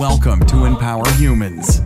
Welcome to Empower Humans.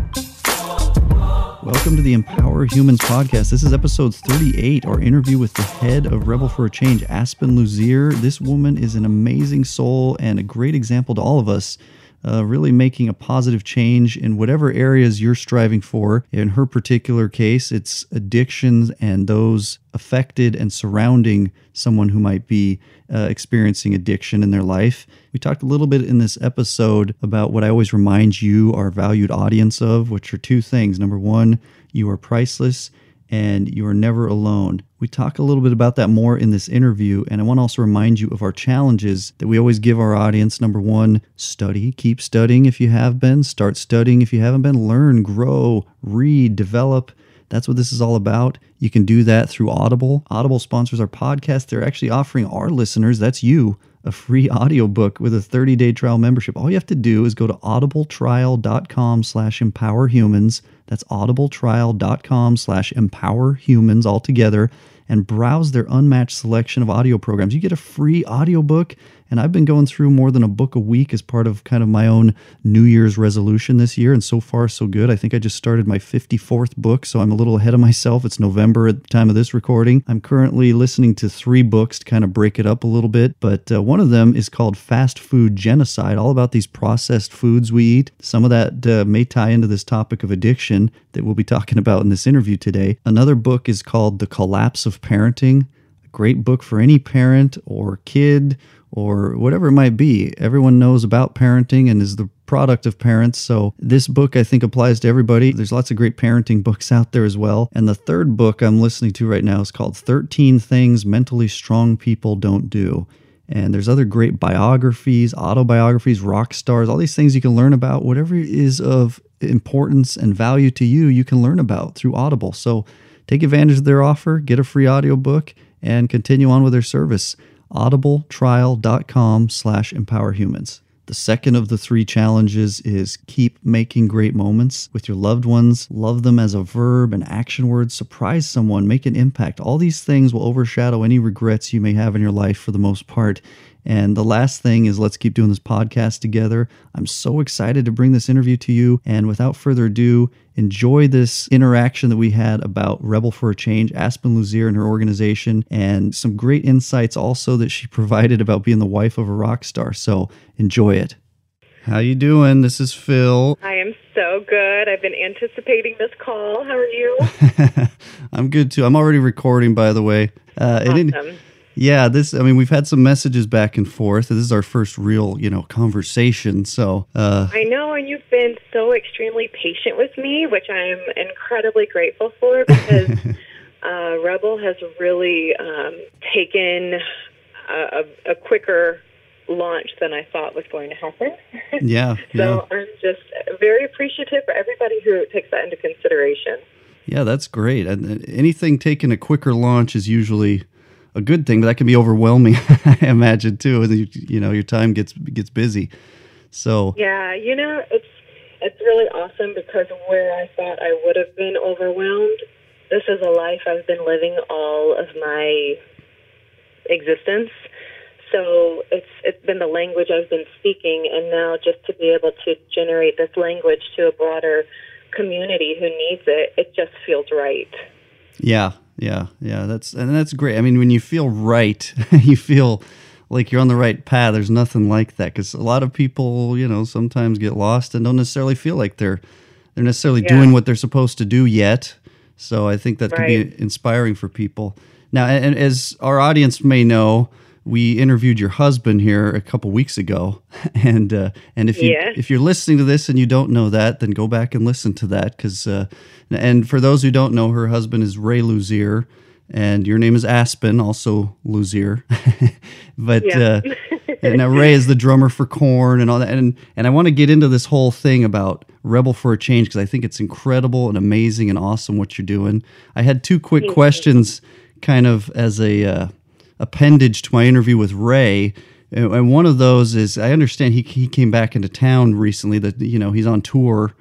Welcome to the Empower Humans podcast. This is episode 38, our interview with the head of Rebel for a Change, Aspen Luzier. This woman is an amazing soul and a great example to all of us uh, really making a positive change in whatever areas you're striving for. In her particular case, it's addictions and those affected and surrounding someone who might be uh, experiencing addiction in their life. We talked a little bit in this episode about what I always remind you, our valued audience, of, which are two things. Number one, you are priceless and you are never alone. We talk a little bit about that more in this interview, and I want to also remind you of our challenges that we always give our audience. Number one, study. Keep studying if you have been. Start studying if you haven't been. Learn, grow, read, develop. That's what this is all about. You can do that through Audible. Audible sponsors our podcast. They're actually offering our listeners, that's you, a free audiobook with a 30-day trial membership. All you have to do is go to audibletrial.com slash empowerhumans. That's audibletrial.com slash empowerhumans altogether. together and browse their unmatched selection of audio programs. You get a free audiobook and I've been going through more than a book a week as part of kind of my own New Year's resolution this year. And so far, so good. I think I just started my 54th book, so I'm a little ahead of myself. It's November at the time of this recording. I'm currently listening to three books to kind of break it up a little bit. But uh, one of them is called Fast Food Genocide, all about these processed foods we eat. Some of that uh, may tie into this topic of addiction that we'll be talking about in this interview today. Another book is called The Collapse of Parenting. A great book for any parent or kid or whatever it might be. Everyone knows about parenting and is the product of parents. So this book I think applies to everybody. There's lots of great parenting books out there as well. And the third book I'm listening to right now is called 13 Things Mentally Strong People Don't Do. And there's other great biographies, autobiographies, rock stars, all these things you can learn about. Whatever is of importance and value to you, you can learn about through Audible. So take advantage of their offer, get a free audiobook, and continue on with their service audibletrial.com slash empowerhumans. The second of the three challenges is keep making great moments with your loved ones. Love them as a verb, an action word. Surprise someone, make an impact. All these things will overshadow any regrets you may have in your life for the most part. And the last thing is let's keep doing this podcast together. I'm so excited to bring this interview to you. And without further ado, enjoy this interaction that we had about Rebel for a Change, Aspen Luzier and her organization, and some great insights also that she provided about being the wife of a rock star. So enjoy it. How you doing? This is Phil. I am so good. I've been anticipating this call. How are you? I'm good too. I'm already recording, by the way. Uh, awesome. Yeah, this. I mean, we've had some messages back and forth. This is our first real, you know, conversation. So uh, I know, and you've been so extremely patient with me, which I'm incredibly grateful for because uh, Rebel has really um, taken a, a, a quicker launch than I thought was going to happen. Yeah. so yeah. I'm just very appreciative for everybody who takes that into consideration. Yeah, that's great. And anything taking a quicker launch is usually a good thing, but that can be overwhelming. I imagine too. You, you know, your time gets gets busy. So yeah, you know, it's it's really awesome because where I thought I would have been overwhelmed, this is a life I've been living all of my existence. So it's it's been the language I've been speaking, and now just to be able to generate this language to a broader community who needs it, it just feels right. Yeah, yeah, yeah. That's and that's great. I mean, when you feel right, you feel like you're on the right path. There's nothing like that because a lot of people, you know, sometimes get lost and don't necessarily feel like they're they're necessarily yeah. doing what they're supposed to do yet. So I think that right. could be inspiring for people. Now, and as our audience may know, we interviewed your husband here a couple weeks ago, and uh, and if you yeah. if you're listening to this and you don't know that, then go back and listen to that because uh, and for those who don't know, her husband is Ray Luzier, and your name is Aspen, also Luzier, but. Uh, and now Ray is the drummer for Korn and all that, and and I want to get into this whole thing about Rebel for a Change because I think it's incredible and amazing and awesome what you're doing. I had two quick questions, kind of as a uh, appendage to my interview with Ray. And one of those is I understand he, he came back into town recently that, you know, he's on tour.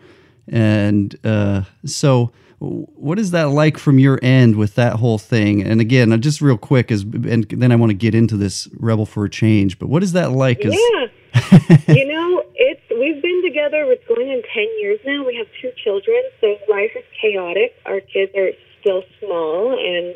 And uh, so what is that like from your end with that whole thing? And again, just real quick, is and then I want to get into this Rebel for a Change. But what is that like? Yeah, you know, it's we've been together. It's going on ten years now. We have two children, so life is chaotic. Our kids are still small and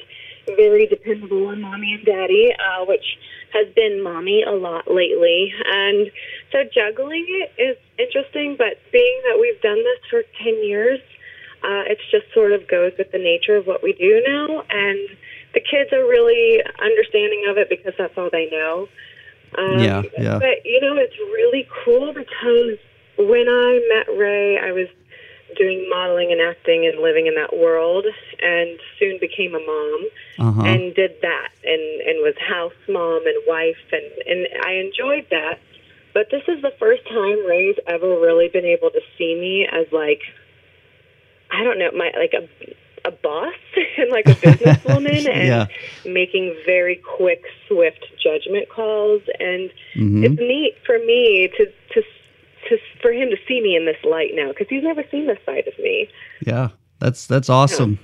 very dependable on mommy and daddy, uh, which has been mommy a lot lately. And so juggling it is interesting, but being that we've done this for 10 years, uh, it just sort of goes with the nature of what we do now. And the kids are really understanding of it because that's all they know. Um, Yeah, yeah. But, you know, it's really cool because when I met Ray, I was doing modeling and acting and living in that world and soon became a mom Uh-huh. and did that and and was house mom and wife and and I enjoyed that. But this is the first time Ray's ever really been able to see me as like I don't know, my like a a boss and like a businesswoman and making very quick, swift judgment calls and Mhm. it's neat for me to to to for him to see me in this light now because he's never seen this side of me. Yeah. That's that's awesome.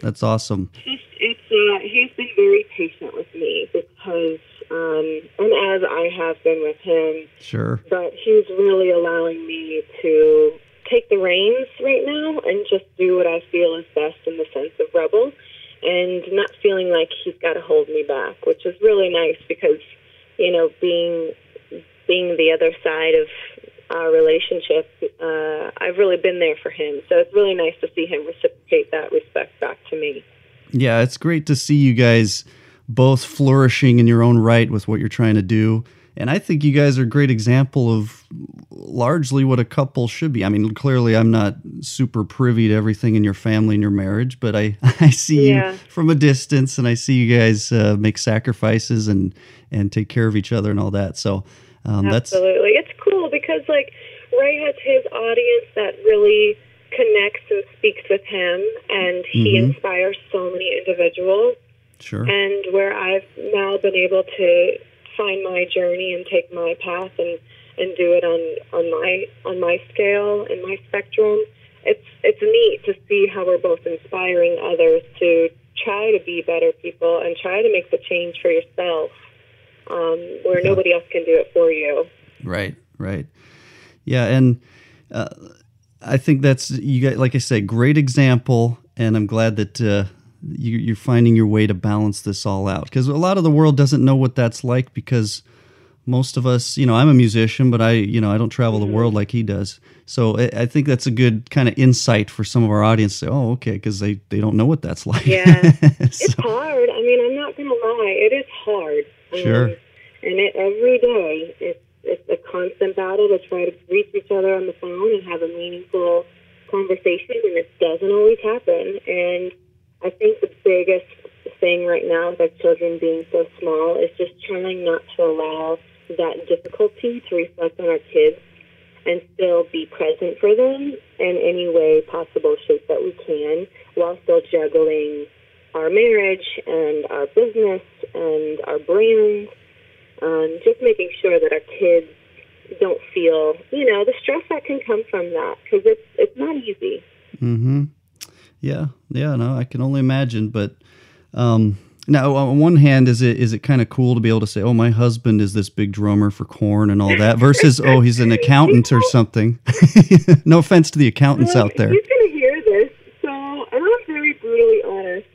That's awesome. It's, it's uh, he's been very patient with me because, um, and as I have been with him, Sure. but he's really allowing me to take the reins right now and just do what I feel is best in the sense of rebel, and not feeling like he's got to hold me back, which is really nice because, you know, being being the other side of our relationship, uh, I've really been there for him. So it's really nice to see him reciprocate that respect back to me. Yeah, it's great to see you guys both flourishing in your own right with what you're trying to do. And I think you guys are a great example of largely what a couple should be. I mean, clearly I'm not super privy to everything in your family and your marriage, but I, I see Yeah. you from a distance and I see you guys uh, make sacrifices and, and take care of each other and all that. So um, that's, Absolutely. It's cool because like Ray has his audience that really connects and speaks with him and he Mhm. inspires so many individuals sure. and where I've now been able to find my journey and take my path and and do it on on my on my scale and my spectrum. It's it's neat to see how we're both inspiring others to try to be better people and try to make the change for yourself, um, where Yeah. nobody else can do it for you. Right, right. Yeah, and uh, I think that's you got like I said, great example, and I'm glad that uh, you, you're finding your way to balance this all out because a lot of the world doesn't know what that's like because most of us, you know, I'm a musician, but I, you know, I don't travel the world like he does. So I, I think that's a good kind of insight for some of our audience. To say, oh, okay, because they they don't know what that's like. Yeah. It's hard. I mean, I'm not to lie. It is hard. Um, Sure. And it, every day, it's, it's a constant battle to try to reach each other on the phone and have a meaningful conversation, and it doesn't always happen. And I think the biggest thing right now with our children being so small is just trying not to allow that difficulty to reflect on our kids and still be present for them in any way possible shape that we can while still juggling our marriage and our business and our brand. Um, just making sure that our kids don't feel, you know, the stress that can come from that because it's it's not easy. Mm-hmm. Yeah, yeah. No, I can only imagine. But um, now, on one hand, is it is it kind of cool to be able to say, "Oh, my husband is this big drummer for Korn and all that," versus, "Oh, he's an accountant or something." no offense to the accountants Well, out there. He's going to hear this, so I'm very brutally honest.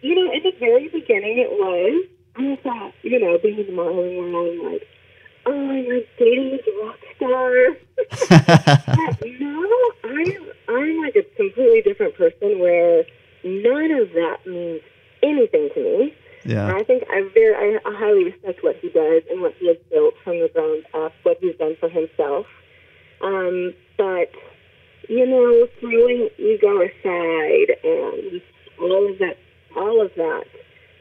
You know, in the very beginning, it was. I thought, you know, being in the modeling world, I'm like, oh, I'm like dating this rock star. But no, I'm I'm like a completely different person where none of that means anything to me. Yeah, I think I very I highly respect what he does and what he has built from the ground up, what he's done for himself. Um, but you know, throwing ego aside and all of that, all of that.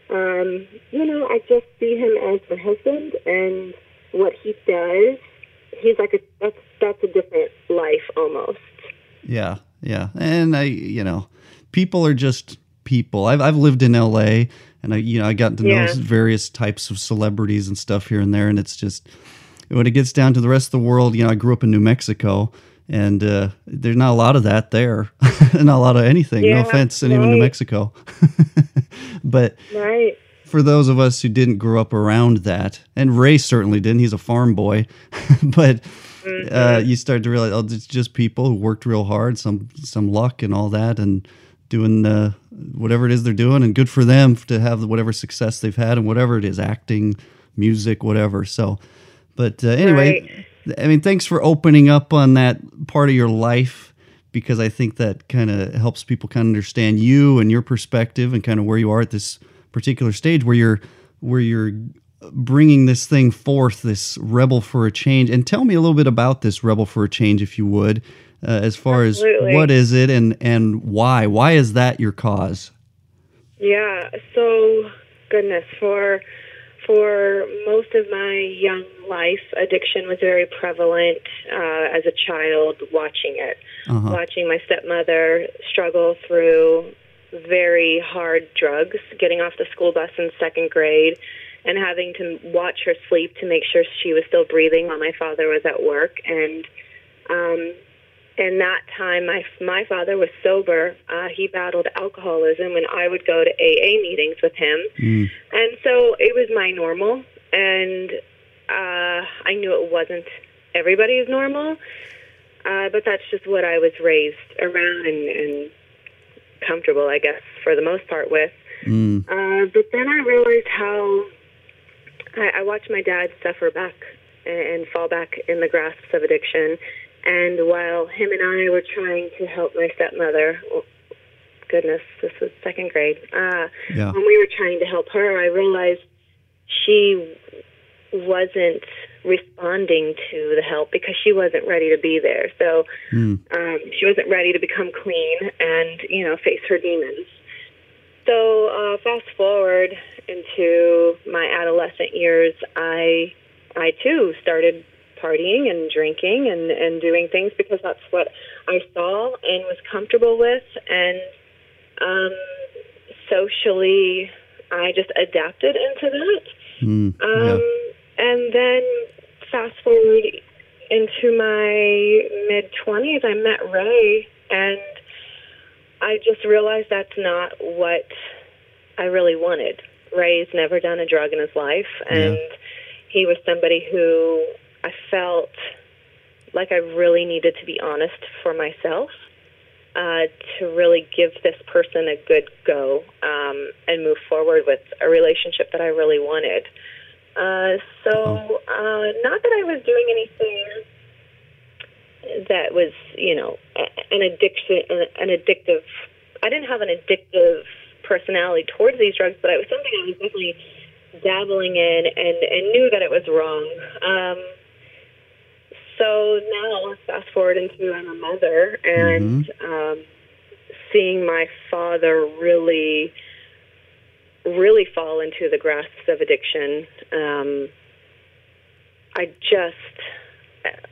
Um, you know, I just see him as my husband, and what he does, he's like a that's that's a different life almost. yeah, yeah. And I, you know, people are just people. I've I've lived in L.A. and I, you know, I got to know Yeah. various types of celebrities and stuff here and there, and it's just when it gets down to the rest of the world. You know, I grew up in New Mexico. And uh, there's not a lot of that there, not a lot of anything. Yeah, no offense, anyone in New. Mexico, but Right. for those of us who didn't grow up around that, and Ray certainly didn't. He's a farm boy, but uh, you start to realize, oh, it's just people who worked real hard, some some luck and all that, and doing uh, whatever it is they're doing, and good for them to have whatever success they've had and whatever it is, acting, music, whatever. So, but uh, anyway, I mean, thanks for opening up on that part of your life because I think that kind of helps people kind of understand you and your perspective and kind of where you are at this particular stage where you're where you're bringing this thing forth, this rebel for a change. And tell me a little bit about this rebel for a change, if you would, uh, as far Absolutely. as what is it and and why? Why is that your cause? Yeah. So, goodness, for for most of my young life, addiction was very prevalent uh, as a child. Watching it, Uh-huh. watching my stepmother struggle through very hard drugs, getting off the school bus in second grade, and having to watch her sleep to make sure she was still breathing while my father was at work. And um, in that time, my my father was sober. Uh, he battled alcoholism, and I would go to AA meetings with him. Mm. And so it was my normal, and uh, I knew it wasn't everybody's normal, uh, but that's just what I was raised around and, and comfortable, I guess, for the most part with. Mm. Uh, but then I realized how I, I watched my dad suffer back and, and fall back in the grasps of addiction. And while him and I were trying to help my stepmother, oh, goodness, this was second grade. Uh, Yeah. when we were trying to help her, I realized she wasn't responding to the help because she wasn't ready to be there. So Mm. um, she wasn't ready to become clean and you know face her demons. So uh, fast forward into my adolescent years, I I too started partying and drinking and and doing things because that's what I saw and was comfortable with and um, socially I just adapted into that. Mm. Um, yeah. And then fast forward into my mid 20s, I met Ray, and I just realized that's not what I really wanted. Ray's never done a drug in his life, and he was somebody who I felt like I really needed to be honest for myself. Uh, to really give this person a good go um, and move forward with a relationship that I really wanted. Uh, so, uh, not that I was doing anything that was, you know, a- an addiction, an an addictive. I didn't have an addictive personality towards these drugs, but it was something I was definitely dabbling in and, and knew that it was wrong. Um, so now, let's fast forward into I'm a mother and um, seeing my father really, really fall into the grasps of addiction. Um, I just,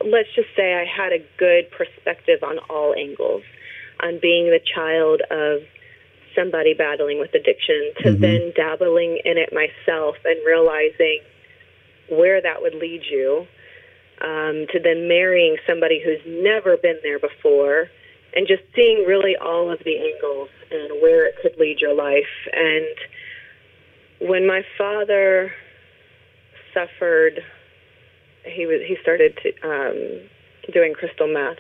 let's just say I had a good perspective on all angles, on being the child of somebody battling with addiction, to Mhm. then dabbling in it myself and realizing where that would lead you, um, to then marrying somebody who's never been there before, and just seeing really all of the angles and where it could lead your life. And when my father suffered, he was he started to, um, doing crystal meth.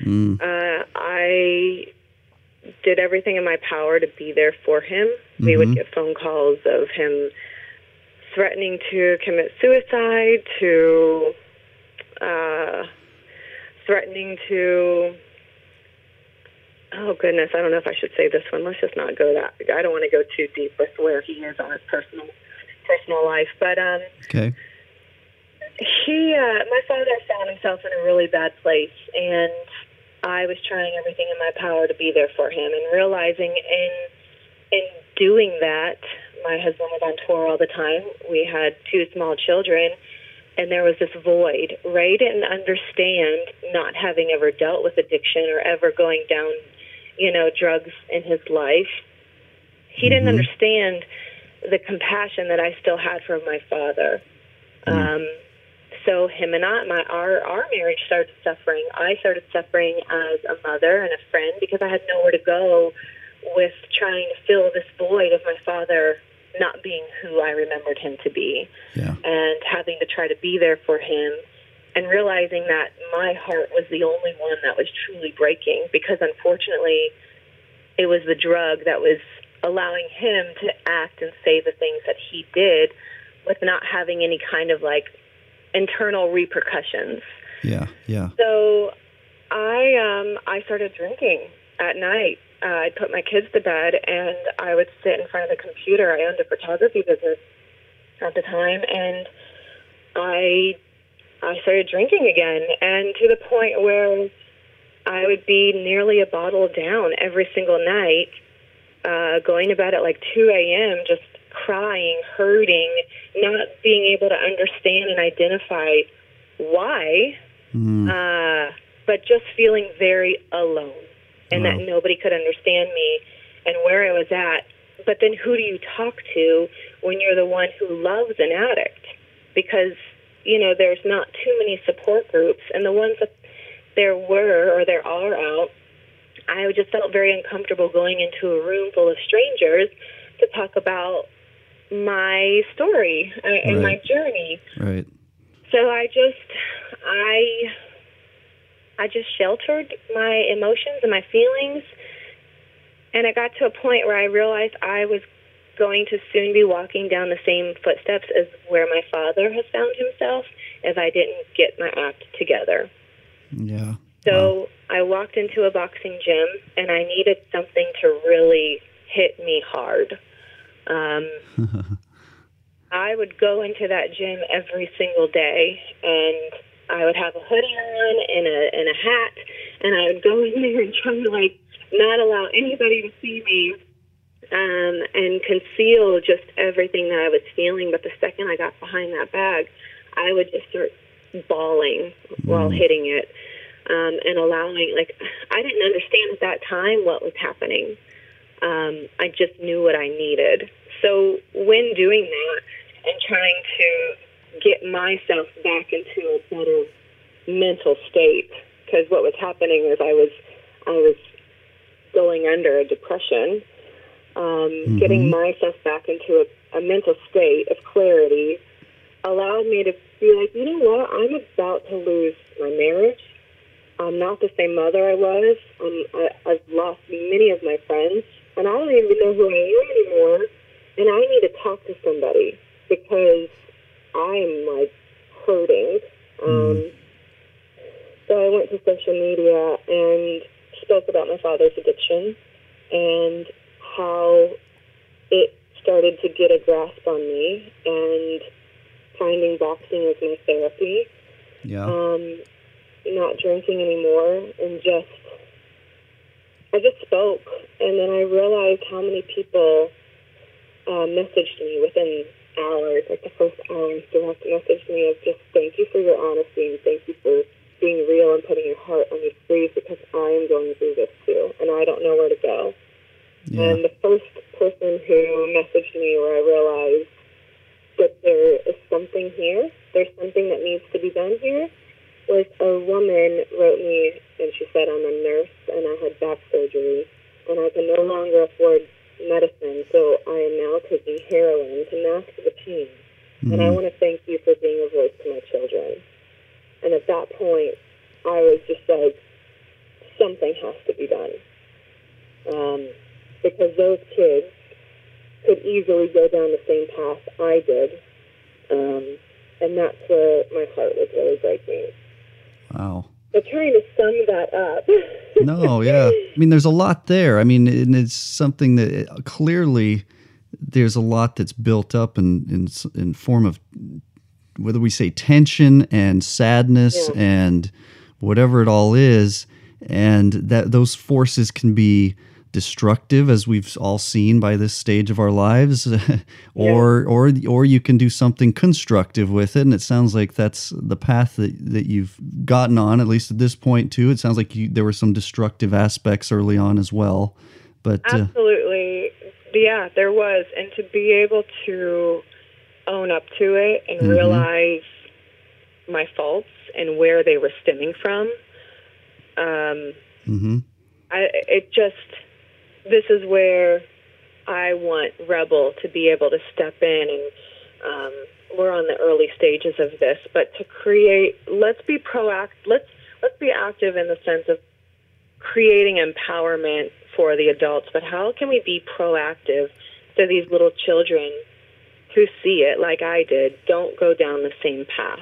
Mm. Uh, I did everything in my power to be there for him. We would Mhm. get phone calls of him threatening to commit suicide, to uh, threatening to. Oh goodness, I don't know if I should say this one. Let's just not go that. I don't want to go too deep with where he is on his personal personal life, but um, Okay. he uh, my father found himself in a really bad place and i was trying everything in my power to be there for him and realizing in in doing that my husband was on tour all the time we had two small children and there was this void ray didn't understand not having ever dealt with addiction or ever going down you know drugs in his life he didn't Mhm. understand the compassion that i still had for my father um, so him and I, my our our marriage started suffering. I started suffering as a mother and a friend because I had nowhere to go with trying to fill this void of my father not being who I remembered him to be, Yeah. and having to try to be there for him and realizing that my heart was the only one that was truly breaking because unfortunately it was the drug that was allowing him to act and say the things that he did with not having any kind of like internal repercussions. Yeah, yeah. So I um I started drinking at night. Uh, I'd put my kids to bed and I would sit in front of the computer. I owned a photography business at the time and I I started drinking again and to the point where I would be nearly a bottle down every single night, uh, going to bed at like 2 a.m., just crying, hurting, not being able to understand and identify why, uh, but just feeling very alone and Wow. that nobody could understand me and where I was at. But then who do you talk to when you're the one who loves an addict? Because, you know, there's not too many support groups, and the ones that there were or there are out, I just felt very uncomfortable going into a room full of strangers to talk about my story uh, and my Right. journey. Right. So I just, I, I just sheltered my emotions and my feelings, and it got to a point where I realized I was going to soon be walking down the same footsteps as where my father has found himself if I didn't get my act together. Yeah. So I walked into a boxing gym, and I needed something to really hit me hard. Um, I would go into that gym every single day, and I would have a hoodie on and a and a hat, and I would go in there and try to like not allow anybody to see me, um, and conceal just everything that I was feeling. But the second I got behind that bag, I would just start bawling while hitting it, um, and allowing like I didn't understand at that time what was happening. Um, I just knew what I needed. So when doing that and trying to get myself back into a better mental state, because what was happening is I was I was going under a depression. Um, Getting myself back into a, a mental state of clarity allowed me to be like, you know what? I'm about to lose my marriage. I'm not the same mother I was. Um, I, I've lost many of my friends, and I don't even know who I am anymore. And I need to talk to somebody because I'm like hurting. Um, so I went to social media and spoke about my father's addiction and how it started to get a grasp on me, and finding boxing as my therapy Yeah. um, not drinking anymore, and just I just spoke, and then I realized how many people uh, messaged me within hours, like the first hour, direct messaged me of just thank you for your honesty and thank you for being real and putting your heart on your sleeve because I am going through this too, and I don't know where to go. yeah. And the first person who messaged me where I realized that there is something here, there's something that needs to be done here, was a woman wrote me and she said, I'm a nurse and I had back surgery and I can no longer afford medicine, so I am now taking heroin to mask the pain. And I want to thank you for being a voice to my children. And at that point, I was just like, something has to be done. Um, because those kids could easily go down the same path I did. Um, and that's where my heart was really breaking. Wow. So trying to sum that up. No, yeah. I mean, there's a lot there. I mean, and it's something that uh, clearly there's a lot that's built up in in, in form of whether we say tension and sadness Yeah. and whatever it all is, and that those forces can be destructive as we've all seen by this stage of our lives or or or you can do something constructive with it and it sounds like that's the path that, that you've gotten on at least at this point too it sounds like you, there were some destructive aspects early on as well but uh, Absolutely. Yeah, there was. And to be able to own up to it and realize my faults and where they were stemming from, um, mhm. I, it just, this is where I want Rebel to be able to step in and um, we're on the early stages of this, but to create, let's be proactive. Let's let's be active in the sense of creating empowerment for the adults. But how can we be proactive so these little children who see it like I did don't go down the same path?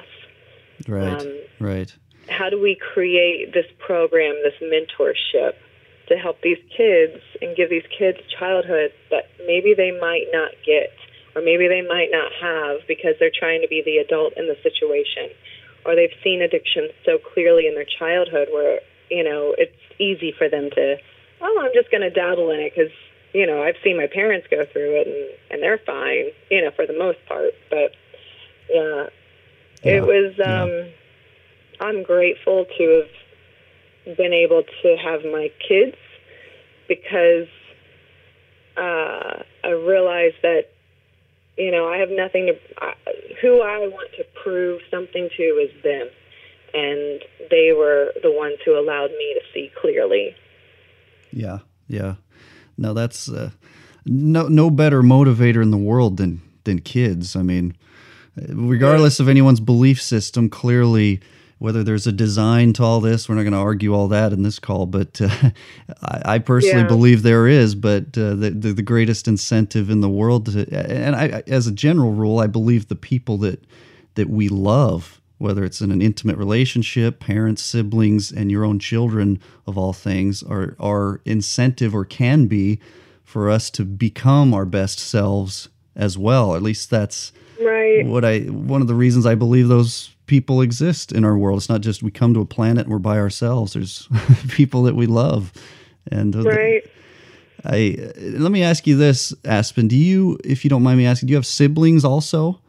Right. Um, right. how do we create this program, this mentorship to help these kids and give these kids childhood that maybe they might not get or maybe they might not have because they're trying to be the adult in the situation or they've seen addiction so clearly in their childhood where, you know, it's easy for them to, oh, I'm just going to dabble in it because, you know, I've seen my parents go through it and, and they're fine, you know, for the most part. But, yeah, Yeah, it was, yeah. um, I'm grateful to have been able to have my kids because uh, I realized that you know I have nothing to who I want to prove something to is them, and they were the ones who allowed me to see clearly. Yeah. Yeah. No, that's uh, no no better motivator in the world than than kids. I mean, regardless of anyone's belief system, clearly whether there's a design to all this, we're not going to argue all that in this call. But uh, I, I personally Yeah. believe there is. But uh, the, the the greatest incentive in the world, to, and I, as a general rule, I believe the people that that we love, whether it's in an intimate relationship, parents, siblings, and your own children of all things, are are incentive or can be for us to become our best selves as well. At least that's Right. what I one of the reasons I believe those people exist in our world. It's not just we come to a planet and we're by ourselves. There's people that we love, and Right. I let me ask you this, Aspen. Do you, if you don't mind me asking, do you have siblings also?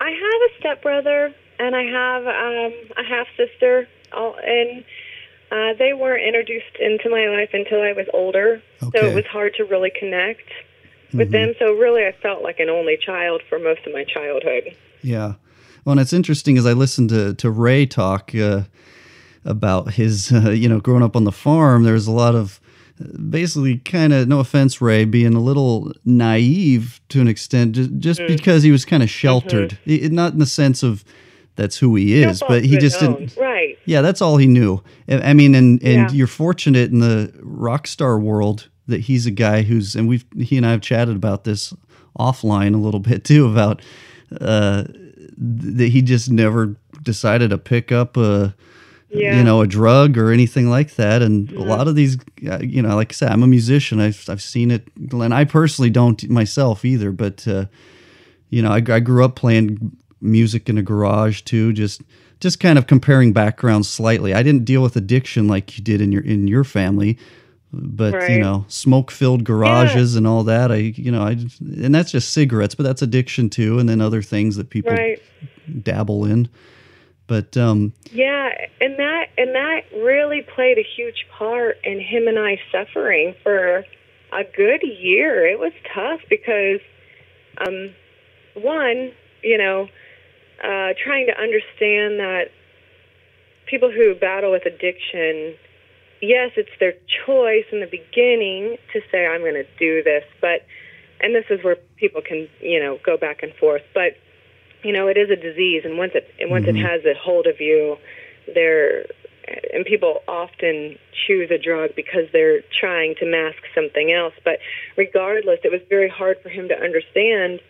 I have a stepbrother and I have um, a half sister, all, and uh, they weren't introduced into my life until I was older, so it was hard to really connect with them. So really, I felt like an only child for most of my childhood. Yeah. Well, and it's interesting as I listened to to Ray talk uh, about his, uh, you know, growing up on the farm. There's a lot of basically kind of no offense, Ray, being a little naive to an extent, just, just because he was kind of sheltered. I- not in the sense of that's who he is, but he just his own. didn't. Right. Yeah, that's all he knew. I mean, and and Yeah. you're fortunate in the rock star world that he's a guy who's and we've he and I have chatted about this offline a little bit too about uh, that he just never decided to pick up a Yeah. you know a drug or anything like that. And a lot of these, uh, you know, like I said, I'm a musician. I've I've seen it, and I personally don't myself either, but. Uh, you know, I, I grew up playing music in a garage too, just just kind of comparing backgrounds slightly. I didn't deal with addiction like you did in your in your family, but you know, smoke filled garages and all that. I you know, I and that's just cigarettes, but that's addiction too, and then other things that people Right. Dabble in. But um, Yeah, and that and that really played a huge part in him and I suffering for a good year. It was tough because, um, one, you know, uh, trying to understand that people who battle with addiction, yes, it's their choice in the beginning to say I'm going to do this, but and this is where people can you know go back and forth, but you know it is a disease, and once it and once it mm-hmm. has a hold of you, there and people often choose a drug because they're trying to mask something else. But regardless, it was very hard for him to understand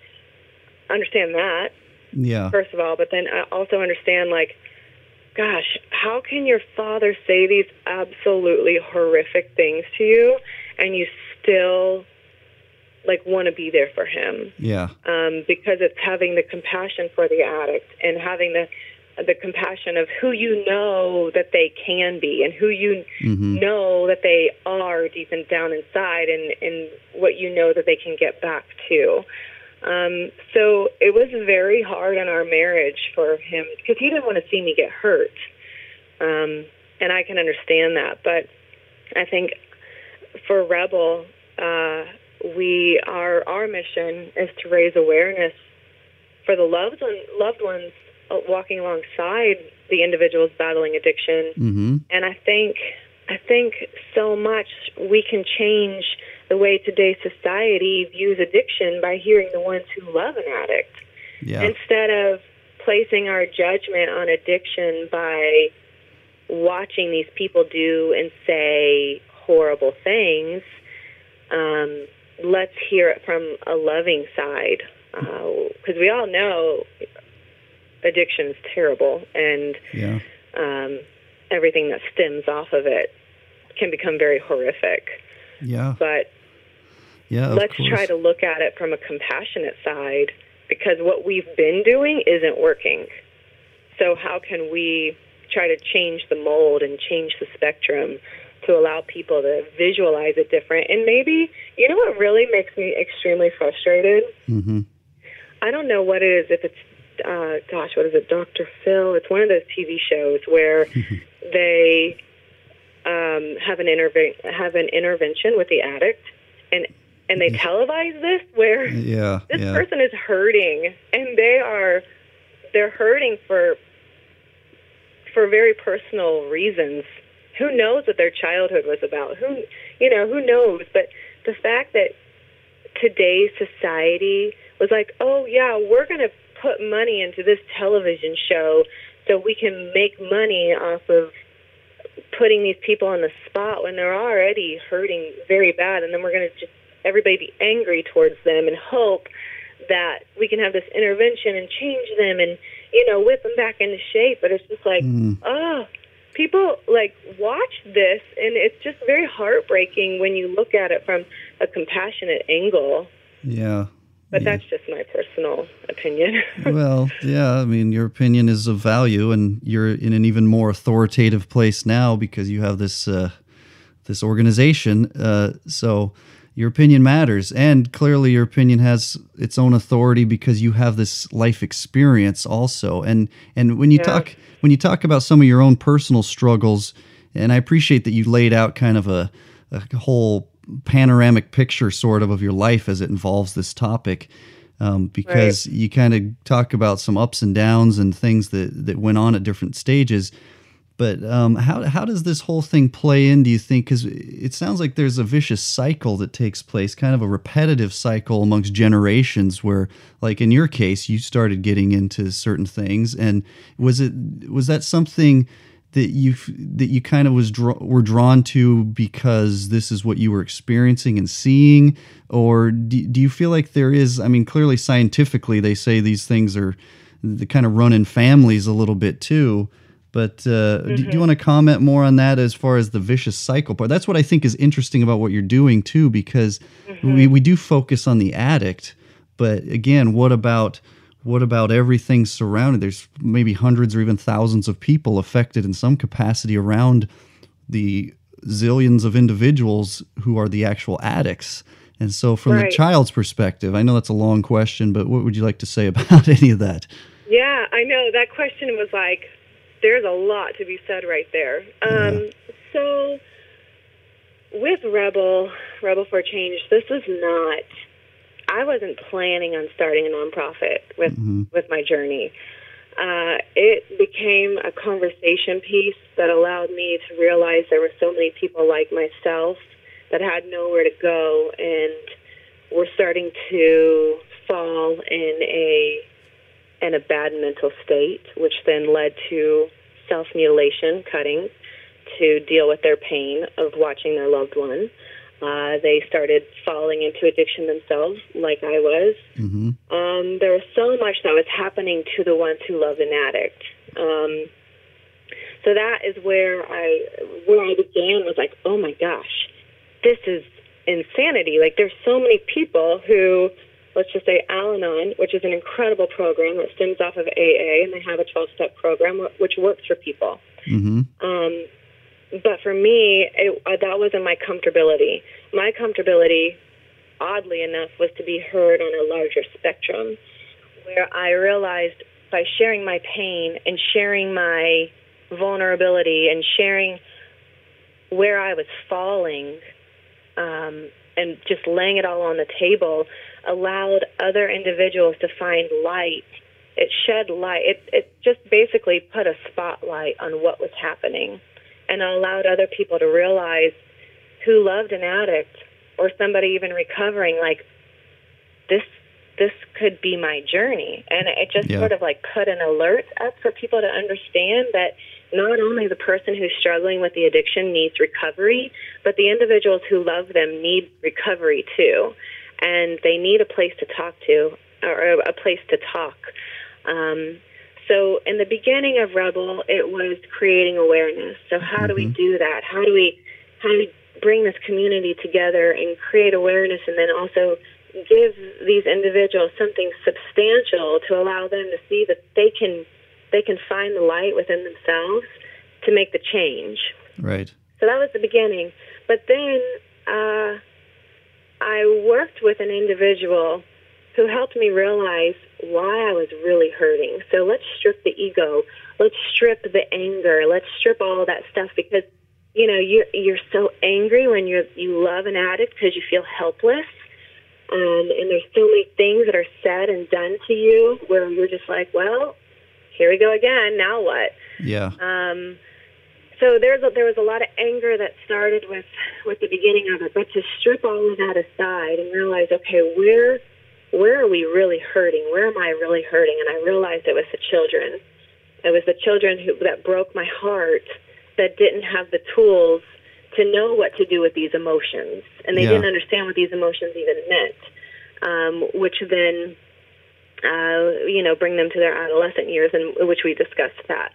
understand that yeah, first of all, but then I also understand like, gosh, how can your father say these absolutely horrific things to you, and you still like want to be there for him? yeah, um, because it's having the compassion for the addict and having the the compassion of who you know that they can be and who you hmm know that they are deep and down inside and, and what you know that they can get back to. Um, so it was very hard on our marriage for him because he didn't want to see me get hurt. Um, and I can understand that. But I think for Rebel, uh, we our our mission is to raise awareness for the loved one, loved ones uh, walking alongside the individuals battling addiction. hmm And I think I think so much we can change the way today's society views addiction by hearing the ones who love an addict Yeah. Instead of placing our judgment on addiction by watching these people do and say horrible things, um, let's hear it from a loving side. Because we all know addiction is terrible, and Yeah. um, everything that stems off of it can become very horrific. Yeah. But Yeah. Let's course. try to look at it from a compassionate side because what we've been doing isn't working. So, how can we try to change the mold and change the spectrum to allow people to visualize it different? And maybe, you know what really makes me extremely frustrated? Mm-hmm. I don't know what it is, if it's, uh, gosh, what is it, Dr. Phil? It's one of those TV shows where they um, have an interve- have an intervention with the addict, and and they televise this where Yeah. this yeah. person is hurting, and they are they're hurting for for very personal reasons. Who knows what their childhood was about? Who you know who knows? But the fact that today's society was like, oh yeah, we're going to put money into this television show so we can make money off of putting these people on the spot when they're already hurting very bad, and then we're going to just everybody be angry towards them and hope that we can have this intervention and change them and you know whip them back into shape. But it's just like, Mm. oh, people like watch this, and it's just very heartbreaking when you look at it from a compassionate angle. Yeah. But Yeah. that's just my personal opinion. well, yeah, I mean, your opinion is of value, and you're in an even more authoritative place now because you have this uh, this organization. Uh, so your opinion matters, and clearly your opinion has its own authority because you have this life experience also. And and when you Yeah. talk when you talk about some of your own personal struggles, and I appreciate that you laid out kind of a, a whole panoramic picture sort of of your life as it involves this topic um, because you kind of talk about some ups and downs and things that, that went on at different stages but um, how, how does this whole thing play in do you think? Because it sounds like there's a vicious cycle that takes place kind of a repetitive cycle amongst generations where like in your case you started getting into certain things. And was it was that something that you that you kind of was draw, were drawn to because this is what you were experiencing and seeing? Or do, do you feel like there is i mean clearly scientifically they say these things are they kind of run in families a little bit too but uh, do, do you want to comment more on that as far as the vicious cycle part? That's what i think is interesting about what you're doing too because we, we do focus on the addict but again what about what about everything surrounding there's maybe hundreds or even thousands of people affected in some capacity around the zillions of individuals who are the actual addicts. And so from the child's perspective i know that's a long question but what would you like to say about any of that? Yeah, I know. That question was like, there's a lot to be said right there. Um, So, with Rebel, Rebel for Change, this is not. I wasn't planning on starting a nonprofit with with my journey. Uh, it became a conversation piece that allowed me to realize there were so many people like myself that had nowhere to go and were starting to fall in a in a bad mental state, which then led to self mutilation, cutting, to deal with their pain of watching their loved one. Uh, they started falling into addiction themselves, like I was. hmm Um, there was so much that was happening to the ones who loved an addict. Um, so that is where I where I began was like, oh my gosh, this is insanity. Like there's so many people who, let's just say Al-Anon, which is an incredible program that stems off of AA, and they have a 12-step program which works for people. hmm Um, but for me, it, uh, that wasn't my comfortability. My comfortability, oddly enough, was to be heard on a larger spectrum, where I realized by sharing my pain and sharing my vulnerability and sharing where I was falling, um, and just laying it all on the table, allowed other individuals to find light. It shed light. It, it just basically put a spotlight on what was happening and allowed other people to realize who loved an addict or somebody even recovering like this this could be my journey. And it just Yeah. sort of like put an alert up for people to understand that not only the person who's struggling with the addiction needs recovery, but the individuals who love them need recovery too. And they need a place to talk to or a place to talk. Um, so in the beginning of Rebel, it was creating awareness. So how do we do that? How do we how do we bring this community together and create awareness, and then also give these individuals something substantial to allow them to see that they can they can find the light within themselves to make the change. Right. So that was the beginning. But then uh, I worked with an individual who helped me realize why I was really hurting. So let's strip the ego. Let's strip the anger. Let's strip all that stuff because you know you're you're so angry when you you love an addict because you feel helpless. Um, and there's so many things that are said and done to you where you're just like, well, here we go again. Now what? Yeah. Um, so there's a, there was a lot of anger that started with with the beginning of it, but to strip all of that aside and realize, okay, where where are we really hurting? Where am I really hurting? And I realized it was the children. It was the children who that broke my heart that didn't have the tools to know what to do with these emotions, and they Yeah. didn't understand what these emotions even meant, um, which then. Uh, you know, bring them to their adolescent years, and which we discussed that.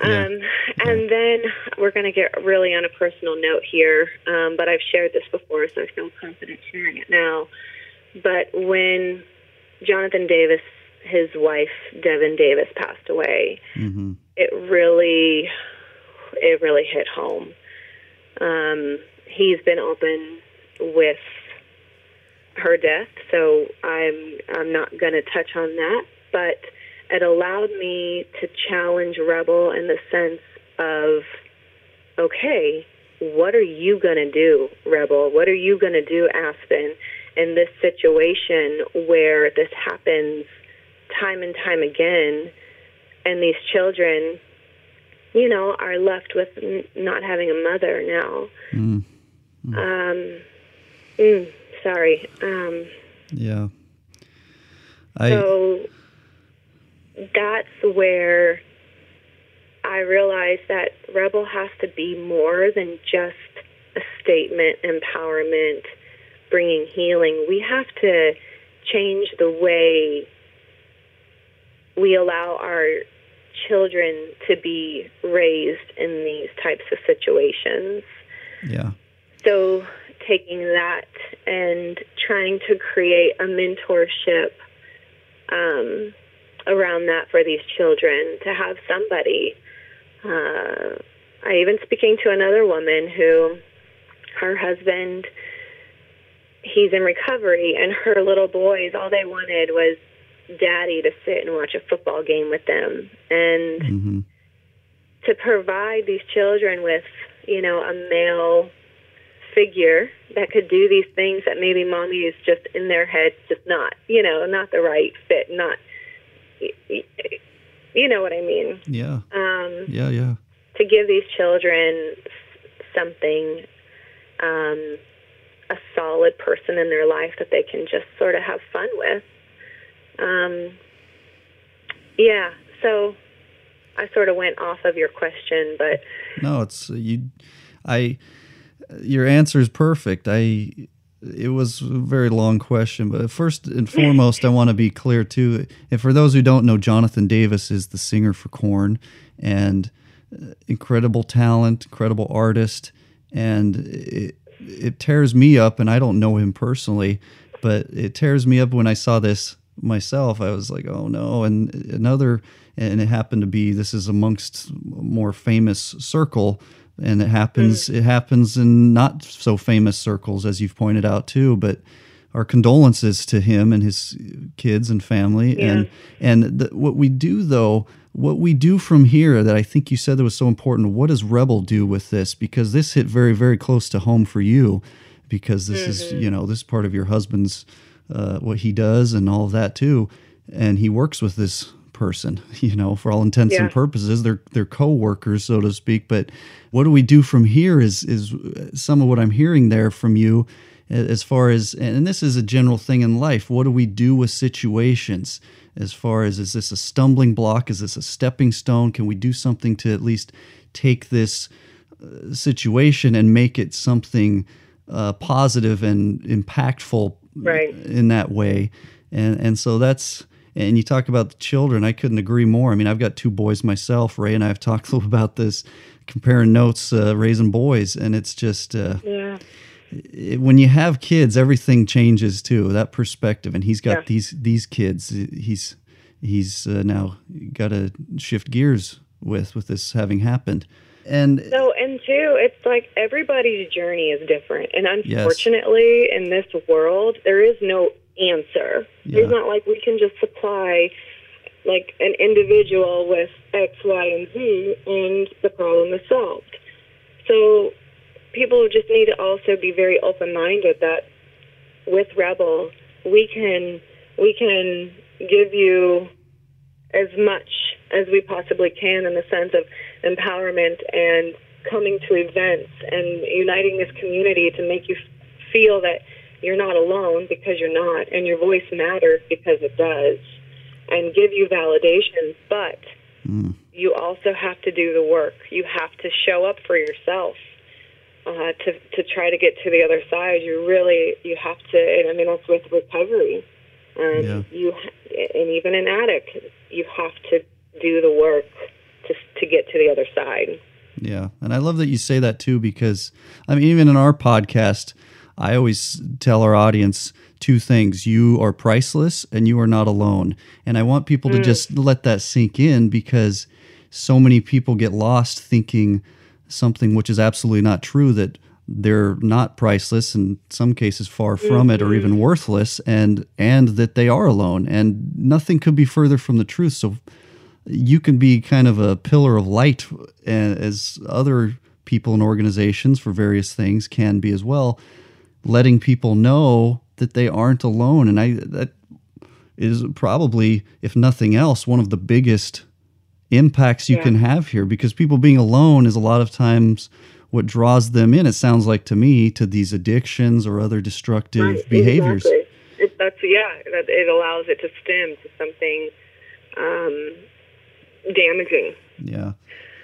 Yeah. Um, and then we're going to get really on a personal note here, um, but I've shared this before, so I feel confident sharing it now. But when Jonathan Davis, his wife Deven Davis, passed away, hmm it really, it really hit home. Um, he's been open with her death, so I'm I'm not going to touch on that, but it allowed me to challenge Rebel in the sense of, okay, what are you going to do, Rebel? What are you going to do, Aspen, in this situation where this happens time and time again, and these children, you know, are left with n- not having a mother now? Mm. Um, mm, sorry. Um, Yeah. I so that's where I realized that Rebel has to be more than just a statement, empowerment, bringing healing. We have to change the way we allow our children to be raised in these types of situations. yeah. So, taking that and trying to create a mentorship um, around that for these children to have somebody. Uh, I even speaking to another woman who her husband he's in recovery and her little boys all they wanted was daddy to sit and watch a football game with them and hmm to provide these children with, you know, a male figure that could do these things that maybe mommy is just in their head, just not, you know, not the right fit, not, you know what I mean. Yeah. Um, Yeah. Yeah. to give these children something, um, a solid person in their life that they can just sort of have fun with. Um, yeah, so I sort of went off of your question, but No, it's you. I. Your answer is perfect. I. It was a very long question, but first and foremost, I want to be clear too. And for those who don't know, Jonathan Davis is the singer for Korn, and uh, incredible talent, incredible artist, and it it tears me up. And I don't know him personally, but it tears me up when I saw this myself. I was like, oh no! And another, and it happened to be this is amongst more famous circle, and it happens. It happens in not so famous circles, as you've pointed out too. But our condolences to him and his kids and family. And and the, what we do though, what we do from here that I think you said that was so important. What does Rebel do with this? Because this hit very very close to home for you, because this is you know this is part of your husband's uh, what he does and all of that too, and he works with this person you know for all intents and purposes they're they're co-workers so to speak but what do we do from here is is some of what i'm hearing there from you as far as and this is a general thing in life what do we do with situations? As far as is this a stumbling block? Is this a stepping stone? Can we do something to at least take this uh, situation and make it something uh, positive and impactful Right. in that way? And and so that's and you talk about the children i couldn't agree more i mean i've got two boys myself ray and i have talked a little about this comparing notes uh, raising boys and it's just uh, Yeah. it- when you have kids, everything changes too. That perspective, and he's got Yeah. these these kids. He's he's uh, now got to shift gears with with this having happened, and No, and two, it's like everybody's journey is different. And Yes. unfortunately, in this world, there is no answer. Yeah. It's not like we can just supply like an individual with X, Y, and Z and the problem is solved. So people just need to also be very open minded that with Rebel we can we can give you as much as we possibly can in the sense of empowerment and coming to events and uniting this community to make you feel that you're not alone because you're not and your voice matters because it does and give you validation but you also have to do the work. You have to show up for yourself uh, to to try to get to the other side. You really you have to and i mean that's with recovery. Um, Yeah. you and even an addict you have to do the work to to get to the other side. Yeah, and I love that you say that too because I mean even in our podcast, I always tell our audience two things: you are priceless and you are not alone. And I want people to just let that sink in because so many people get lost thinking something which is absolutely not true that they're not priceless in some cases far from it or even worthless and and that they are alone. And nothing could be further from the truth. So you can be kind of a pillar of light uh, as other people and organizations for various things can be as well letting people know that they aren't alone and i that is probably if nothing else one of the biggest impacts you Yeah. can have here because people being alone is a lot of times what draws them in it sounds like to me to these addictions or other destructive Right, behaviors Exactly. It, that's yeah. That it allows it to stem to something um, damaging. yeah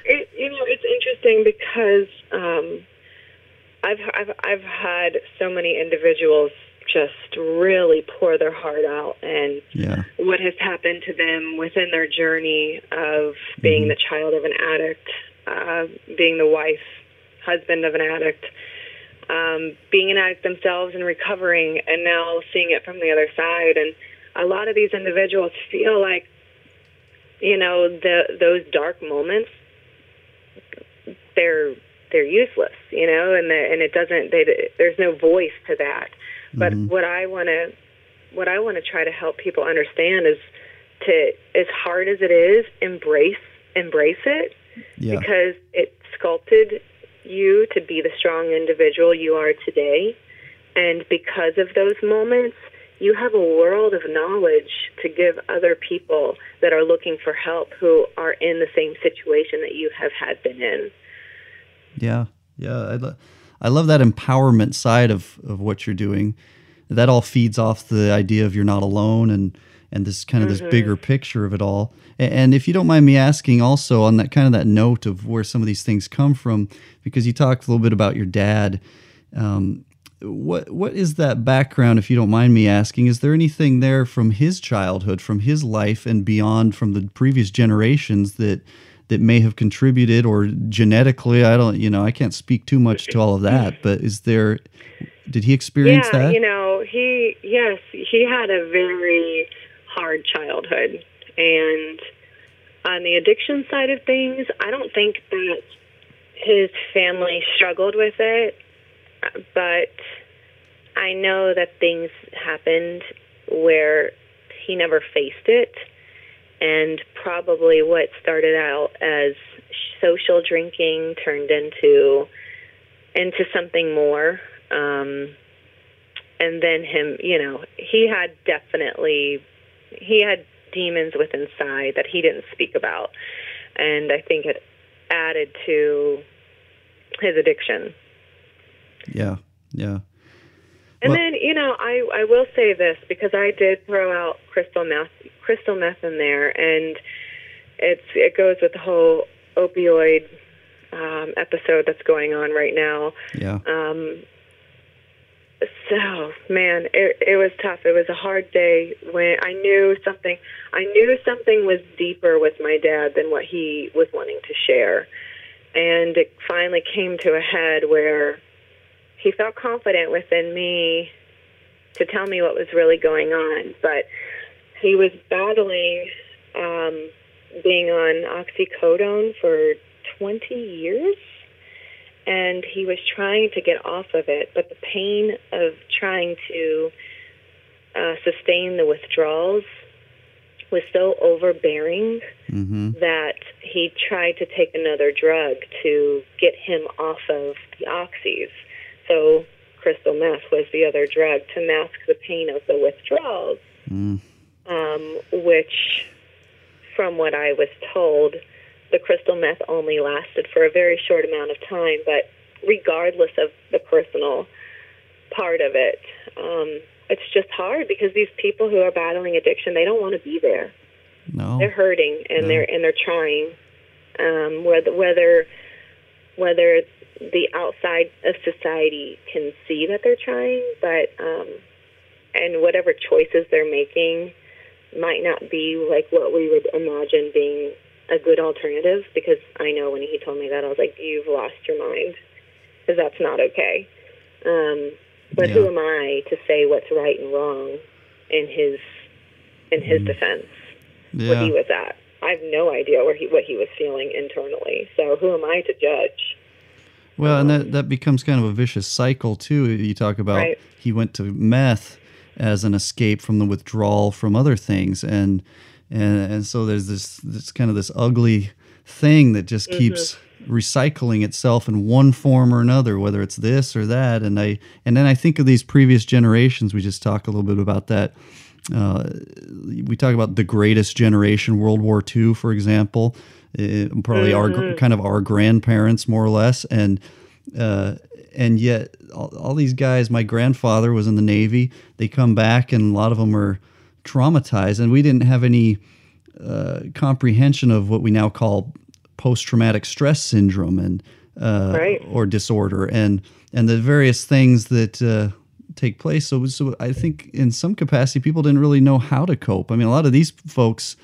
It, you know, it's interesting because um, I've I've I've had so many individuals just really pour their heart out and yeah what has happened to them within their journey of being the child of an addict, uh, being the wife, husband of an addict, um, being an addict themselves and recovering, and now seeing it from the other side. And a lot of these individuals feel like, you know, the those dark moments, they're they're useless, you know, and the, and it doesn't. They, there's no voice to that. But mm-hmm. what I want to what I want to try to help people understand is to as hard as it is, embrace embrace it yeah because it sculpted you to be the strong individual you are today. And because of those moments, you have a world of knowledge to give other people that are looking for help who are in the same situation that you have had been in. Yeah, yeah. I, lo- I love that empowerment side of, of what you're doing. That all feeds off the idea of you're not alone and and this kind of this bigger picture of it all. And if you don't mind me asking, also on that kind of that note of where some of these things come from, because you talked a little bit about your dad. Um, what what is that background, if you don't mind me asking? Is there anything there from his childhood, from his life, and beyond from the previous generations that that may have contributed or genetically i don't you know i can't speak too much to all of that mm-hmm. but is there did he experience yeah, that? you know, he yes, he had a very hard childhood, and on the addiction side of things, I don't think that his family struggled with it, but I know that things happened where he never faced it, and probably what started out as social drinking turned into into something more. Um, and then him, you know, he had definitely he had demons within inside that he didn't speak about, and I think it added to his addiction. yeah yeah And Well- then, you know, I I will say this because I did throw out crystal meth crystal meth in there, and it's it goes with the whole opioid um, episode that's going on right now. Yeah. Um, so man, it it was tough. It was a hard day when I knew something. I knew something was deeper with my dad than what he was wanting to share, and it finally came to a head where he felt confident within me to tell me what was really going on, but he was battling um, being on oxycodone for 20 years and he was trying to get off of it, but the pain of trying to uh, sustain the withdrawals was so overbearing Mm-hmm. that he tried to take another drug to get him off of the oxys. So crystal meth was the other drug to mask the pain of the withdrawals, Mm. um, which, from what I was told, the crystal meth only lasted for a very short amount of time. But regardless of the personal part of it, um, it's just hard because these people who are battling addiction, they don't want to be there No. they're hurting and No. they're and they're trying um whether whether whether the outside of society can see that they're trying but um and whatever choices they're making might not be like what we would imagine being a good alternative because I know when he told me that I was like you've lost your mind because that's not okay um but who am I to say what's right and wrong in his in his defense where he was at. I have no idea where he what he was feeling internally. So who am I to judge? Well, and that, that becomes kind of a vicious cycle too. You talk about Right. he went to meth as an escape from the withdrawal from other things, and and and so there's this this kind of this ugly thing that just keeps recycling itself in one form or another, whether it's this or that. And I and then I think of these previous generations. We just talk a little bit about that. Uh, we talk about the greatest generation, World War II, for example. Uh, probably our kind of our grandparents, more or less, and uh, and yet all, all these guys. My grandfather was in the Navy. They come back, and a lot of them are traumatized, and we didn't have any uh, comprehension of what we now call post-traumatic stress syndrome and uh, Right. or disorder, and and the various things that uh, take place. So, so I think in some capacity, people didn't really know how to cope. I mean, a lot of these folks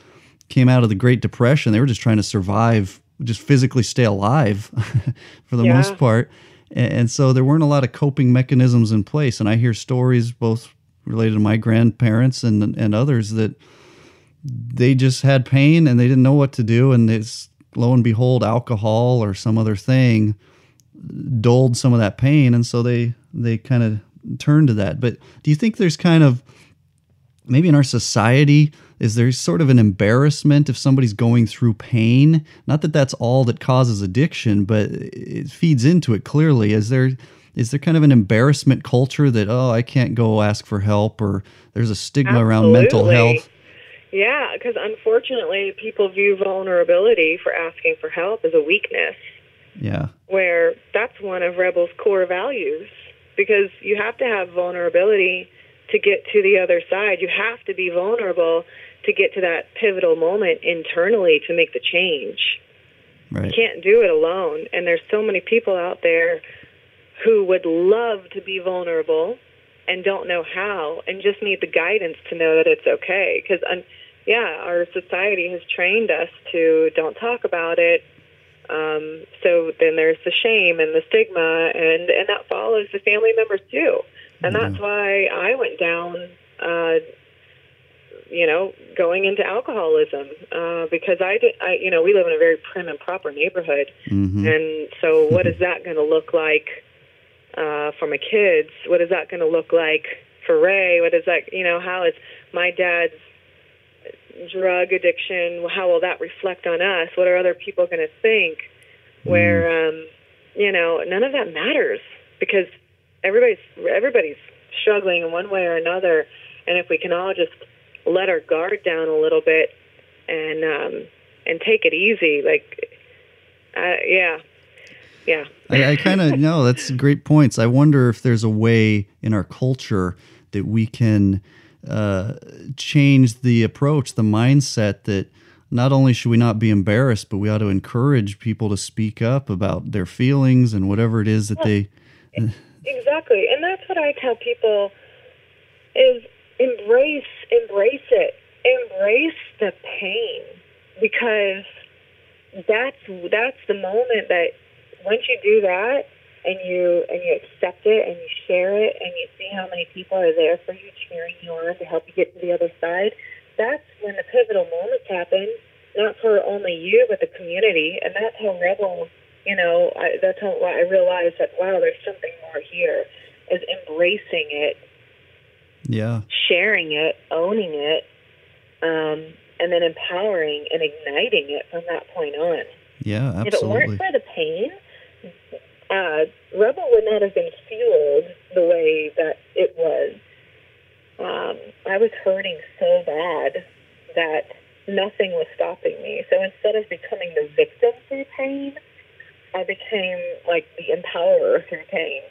came out of the Great Depression. They were just trying to survive, just physically stay alive for the Yeah. most part. And, and so there weren't a lot of coping mechanisms in place. And I hear stories both related to my grandparents and and others that they just had pain and they didn't know what to do. And it's lo and behold, alcohol or some other thing dulled some of that pain. And so they, they kind of turned to that. But do you think there's kind of maybe in our society is there sort of an embarrassment if somebody's going through pain? Not that that's all that causes addiction but it feeds into it clearly. Is there is there kind of an embarrassment culture that oh i can't go ask for help or there's a stigma around mental health? Yeah, because unfortunately, people view vulnerability for asking for help as a weakness, yeah. Where that's one of Rebel's core values. Because you have to have vulnerability to get to the other side. You have to be vulnerable to get to that pivotal moment internally to make the change. right You can't do it alone. And there's so many people out there who would love to be vulnerable and don't know how and just need the guidance to know that it's okay. Because, um, yeah, our society has trained us to don't talk about it. Um, so then there's the shame and the stigma, and, and that follows the family members too. And that's why I went down uh, you know, going into alcoholism uh, because I did. I, you know, we live in a very prim and proper neighborhood, hmm and so what is that going to look like uh, for my kids? What is that going to look like for Ray? What is that? You know, how is my dad's drug addiction? How will that reflect on us? What are other people going to think? Where, um, you know, none of that matters because everybody's everybody's struggling in one way or another, and if we can all just let our guard down a little bit and um, and take it easy, like, uh, yeah, yeah. I, I kind of know that's great points. I wonder if there's a way in our culture that we can uh, change the approach, the mindset that not only should we not be embarrassed, but we ought to encourage people to speak up about their feelings and whatever it is that they. Exactly, and that's what I tell people: is embrace, embrace it, embrace the pain, because that's that's the moment that once you do that and you and you accept it and you share it and you see how many people are there for you cheering you on to help you get to the other side that's when the pivotal moments happen not for only you but the community. And that's how rebel you know I, that's how i realized that wow there's something more here is embracing it Yeah. sharing it owning it um, and then empowering and igniting it from that point on Yeah, absolutely. if it weren't for the pain, uh, Rebel would not have been fueled the way that it was. Um, I was hurting so bad that nothing was stopping me. So instead of becoming the victim through pain, I became like the empowerer through pain.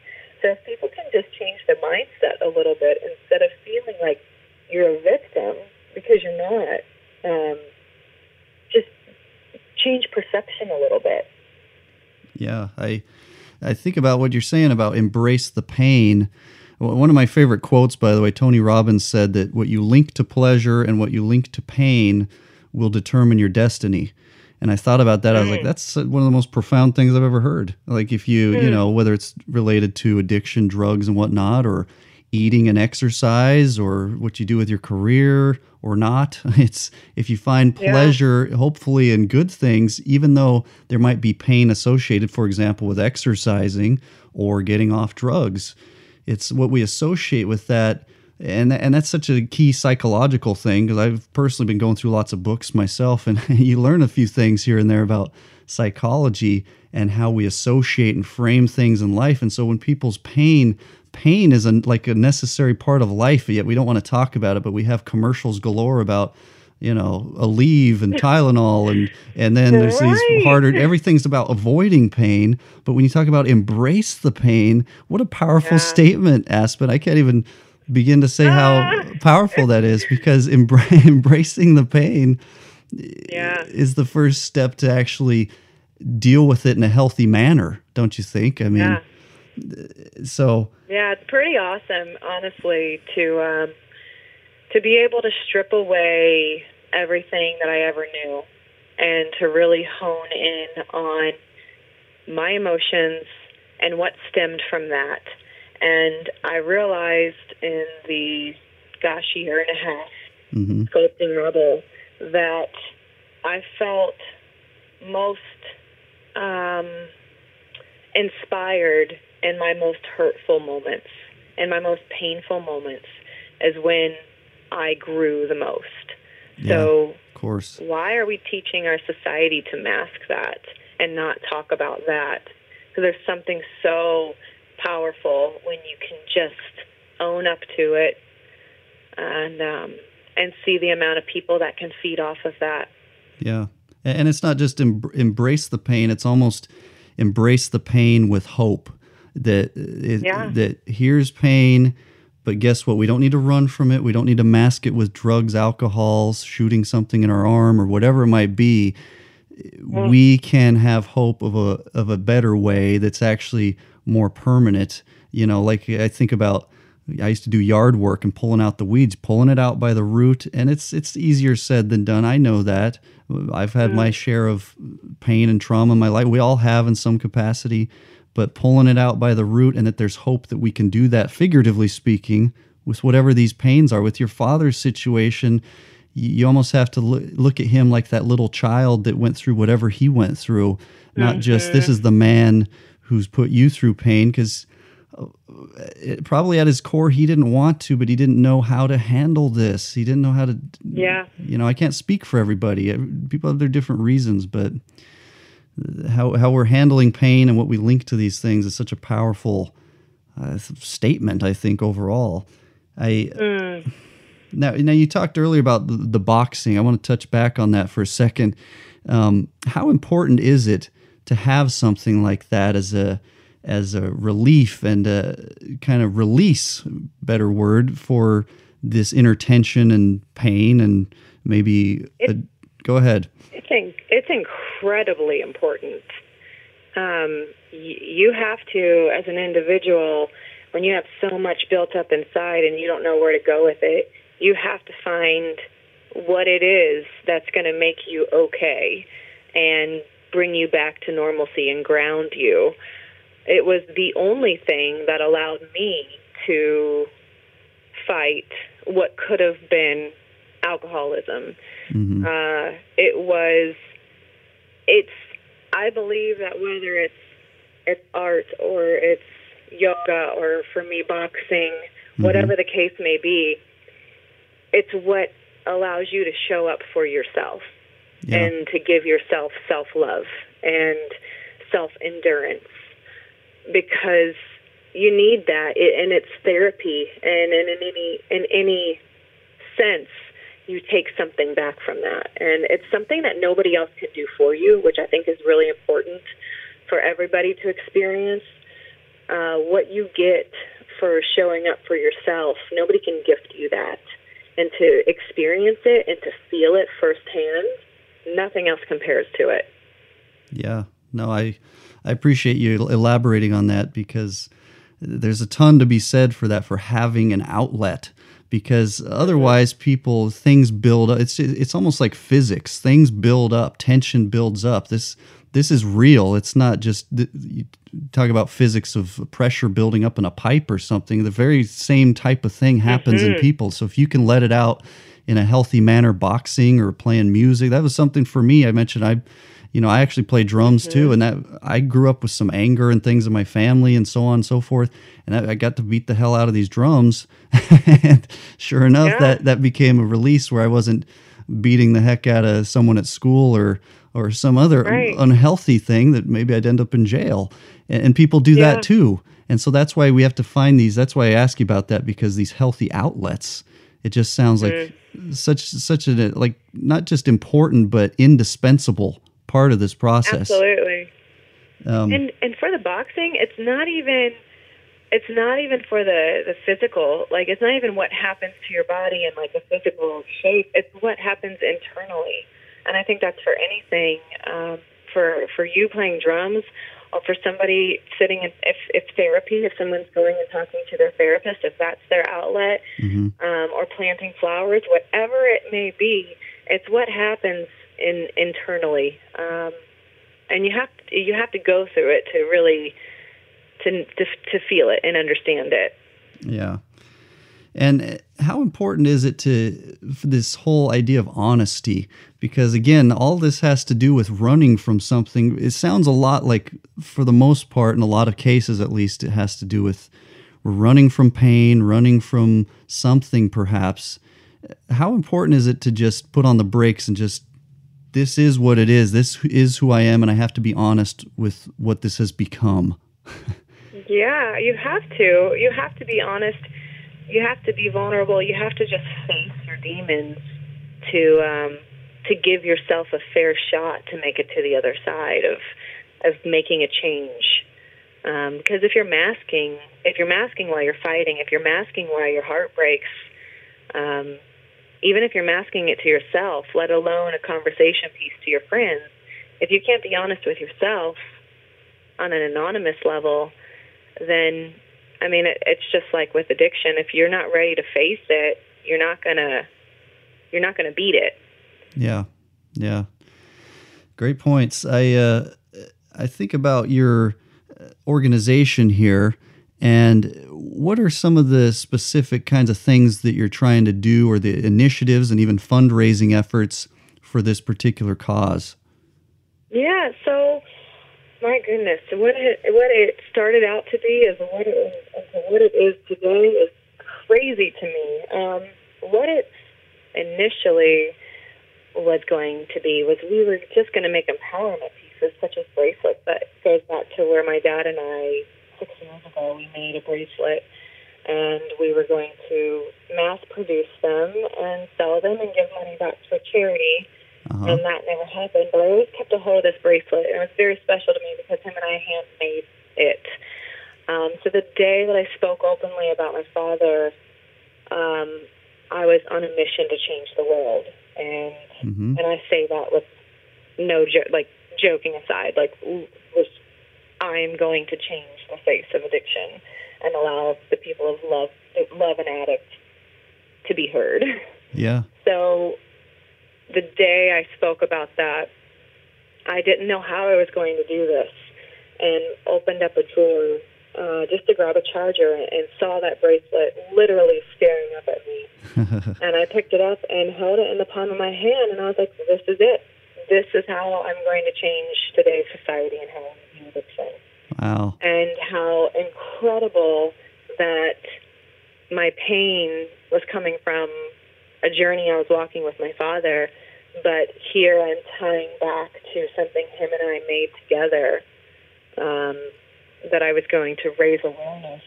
So if people can just change their mindset a little bit instead of feeling like you're a victim because you're not, um, just change perception a little bit. Yeah, I I think about what you're saying about embrace the pain. One of my favorite quotes, by the way, Tony Robbins said that what you link to pleasure and what you link to pain will determine your destiny. And I thought about that. I was like, hmm. that's uh, one of the most profound things I've ever heard. Like, if you, you hmm. know, whether it's related to addiction, drugs, and whatnot, or eating and exercise, or what you do with your career or not, it's if you find Yeah. pleasure, hopefully, in good things, even though there might be pain associated, for example, with exercising or getting off drugs, it's what we associate with that and and that's such a key psychological thing because I've personally been going through lots of books myself, and you learn a few things here and there about psychology and how we associate and frame things in life. And so when people's pain, pain is a, like a necessary part of life, yet we don't want to talk about it, but we have commercials galore about you know, Aleve and Tylenol, and and then there's these harder. Everything's about avoiding pain, but when you talk about embrace the pain, what a powerful Yeah. statement, Aspen! I can't even begin to say how powerful that is because embra- embracing the pain Yeah. is the first step to actually deal with it in a healthy manner, don't you think? I mean, Yeah. so Yeah, it's pretty awesome, honestly, to um, to be able to strip away everything that I ever knew, and to really hone in on my emotions and what stemmed from that. And I realized in the gosh year and a half hmm sculpting rebel that I felt most um, inspired in my most hurtful moments and my most painful moments is when I grew the most. So of course, why are we teaching our society to mask that and not talk about that? Because there's something so powerful when you can just own up to it and um, and see the amount of people that can feed off of that. yeah, and it's not just em- embrace the pain; it's almost embrace the pain with hope. That it, Yeah. that here's pain, but guess what? We don't need to run from it. We don't need to mask it with drugs, alcohols, shooting something in our arm, or whatever it might be. we can have hope of a of a better way that's actually more permanent. You know, like I think about I used to do yard work and pulling out the weeds, pulling it out by the root, and it's it's easier said than done. I know that. I've had my mm. share of pain and trauma in my life. We all have in some capacity, but pulling it out by the root and that there's hope that we can do that figuratively speaking with whatever these pains are. With your father's situation, you almost have to look, look at him like that little child that went through whatever he went through, not just this mm-hmm. is the man who's put you through pain because probably at his core he didn't want to, but he didn't know how to handle this. He didn't know how to. Yeah. You know, I can't speak for everybody. People have their different reasons, but how how we're handling pain and what we link to these things is such a powerful uh, statement. I think overall, I. Now, now you talked earlier about the, the boxing. I want to touch back on that for a second. Um, how important is it to have something like that as a as a relief and a kind of release, better word for this inner tension and pain and maybe a, go ahead. It's in, it's incredibly important. Um, y- you have to, as an individual, when you have so much built up inside and you don't know where to go with it, you have to find what it is that's going to make you okay and bring you back to normalcy and ground you. It was the only thing that allowed me to fight what could have been alcoholism. Mm-hmm. Uh, it was, it's, I believe that whether it's, it's art or it's yoga or for me boxing, Mm-hmm. whatever the case may be, it's what allows you to show up for yourself Yeah. and to give yourself self love and self endurance because you need that it, and it's therapy and in, any in any sense you take something back from that. And it's something that nobody else can do for you which i think is really important for everybody to experience. Uh, what you get for showing up for yourself nobody can gift you that. And to experience it and to feel it firsthand nothing else compares to it. Yeah, no, I I appreciate you elaborating on that because there's a ton to be said for that for having an outlet because otherwise mm-hmm. people things build up. It's it's almost like physics. Things build up tension builds up. This this is real. It's not just you talk about physics of pressure building up in a pipe or something. The very same type of thing happens in mm-hmm. people. So if you can let it out in a healthy manner boxing or playing music that was something for me i mentioned i you know i actually play drums mm-hmm. too and that i grew up with some anger and things in my family and so on and so forth and I, I got to beat the hell out of these drums and sure enough Yeah. that that became a release where i wasn't beating the heck out of someone at school or or some other Right. unhealthy thing that maybe i'd end up in jail and, and people do Yeah. that too and so that's why we have to find these that's why i ask you about that because these healthy outlets it just sounds like Mm-hmm. such such a like not just important but indispensable part of this process. Absolutely. Um, and and for the boxing it's not even it's not even for the the physical like it's not even what happens to your body and like the physical shape. It's what happens internally. And i think that's for anything um for for you playing drums or for somebody sitting in if if therapy if someone's going and talking to their therapist if that's their outlet mhm. um, or planting flowers, whatever it may be, it's what happens in internally, um, and you have to, you have to go through it to really to, to to feel it and understand it. Yeah. And how important is it to this whole idea of honesty? Because again, all this has to do with running from something. It sounds a lot like, for the most part, in a lot of cases at least, it has to do with running from pain, running from something perhaps. How important is it to just put on the brakes and just, this is what it is, this is who I am, and I have to be honest with what this has become? Yeah, you have to. You have to be honest. You have to be vulnerable. You have to just face your demons to um, to give yourself a fair shot to make it to the other side of of making a change. Um, because if you're masking, if you're masking while you're fighting, if you're masking while your heart breaks, um, even if you're masking it to yourself, let alone a conversation piece to your friends, if you can't be honest with yourself on an anonymous level, then I mean it, it's just like with addiction. If you're not ready to face it, you're not gonna you're not gonna beat it. Yeah, yeah, great points. I uh, I think about your uh, organization here, and what are some of the specific kinds of things that you're trying to do, or the initiatives and even fundraising efforts for this particular cause? Yeah. So my goodness, what it what it started out to be is what it is, what it is today is crazy to me. Um, what it initially was going to be was we were just going to make empowerment pieces such as bracelets. That goes back to where my dad and I six years ago we made a bracelet, and we were going to mass produce them and sell them and give money back to a charity. Uh-huh. and that never happened. But I always kept a hold of this bracelet, and it was very special to me because him and I handmade it. Um, so the day that I spoke openly about my father, um, I was on a mission to change the world, and hmm and I say that with no jo- like joking aside, like was I am going to change the face of addiction and allow the people of love love an addict to be heard. Yeah. So the day I spoke about that, I didn't know how I was going to do this and opened up a drawer uh, just to grab a charger and saw that bracelet literally staring up at me. and I picked it up and held it in the palm of my hand, and I was like, this is it. This is how I'm going to change today's society and how I'm going view addiction wow. and how incredible that my pain was coming from a journey I was walking with my father, but here I'm tying back to something him and I made together um, that I was going to raise awareness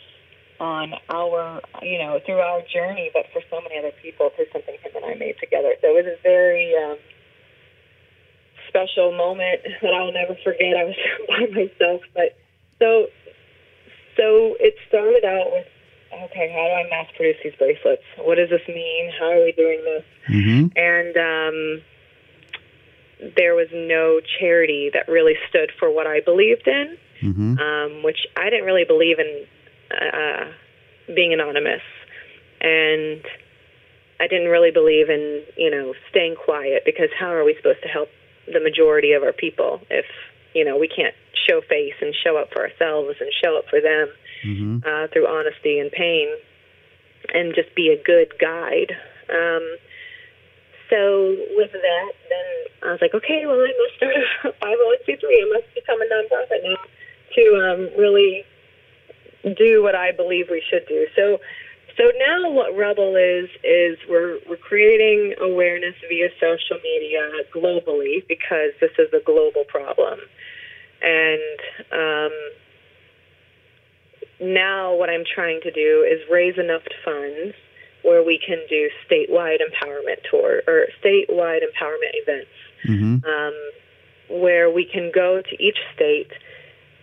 on our, you know, through our journey, but for so many other people through something him and I made together. So it was a very um, special moment that I'll never forget. I was by myself, but so so it started out with okay, how do I mass produce these bracelets? What does this mean? How are we doing this? hmm And um, there was no charity that really stood for what I believed in, hmm um, which I didn't really believe in uh, being anonymous, and I didn't really believe in you know staying quiet because how are we supposed to help the majority of our people if you know we can't show face and show up for ourselves and show up for them hmm uh, through honesty and pain, and just be a good guide. Um, so with that, then I was like, okay, well, I must start a 501c3. I must become a nonprofit now to um, really do what I believe we should do. So, so now what Rebel is is we're we're creating awareness via social media globally because this is a global problem, and um, now what I'm trying to do is raise enough funds where we can do statewide empowerment tour or statewide empowerment events hmm um, where we can go to each state,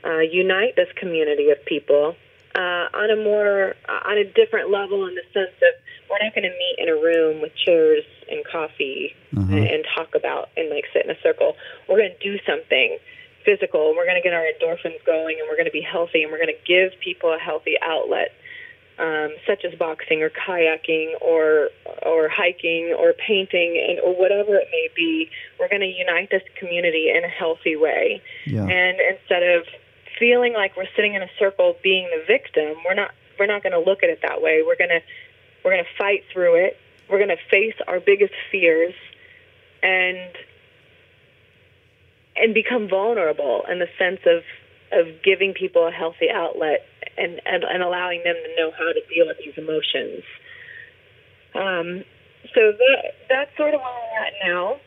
uh, unite this community of people uh, on a more uh, on a different level in the sense of we're not going to meet in a room with chairs and coffee Uh-huh. and, and talk about and like sit in a circle. We're going to do something physical. We're going to get our endorphins going, and we're going to be healthy, and we're going to give people a healthy outlet um, such as boxing or kayaking or or hiking or painting and or whatever it may be. We're going to unite this community in a healthy way, Yeah. and instead of feeling like we're sitting in a circle being the victim, we're not we're not going to look at it that way. We're going to we're going to fight through it. We're going to face our biggest fears, and and become vulnerable in the sense of of giving people a healthy outlet and, and, and allowing them to know how to deal with these emotions. Um, so that that's sort of where we're at now.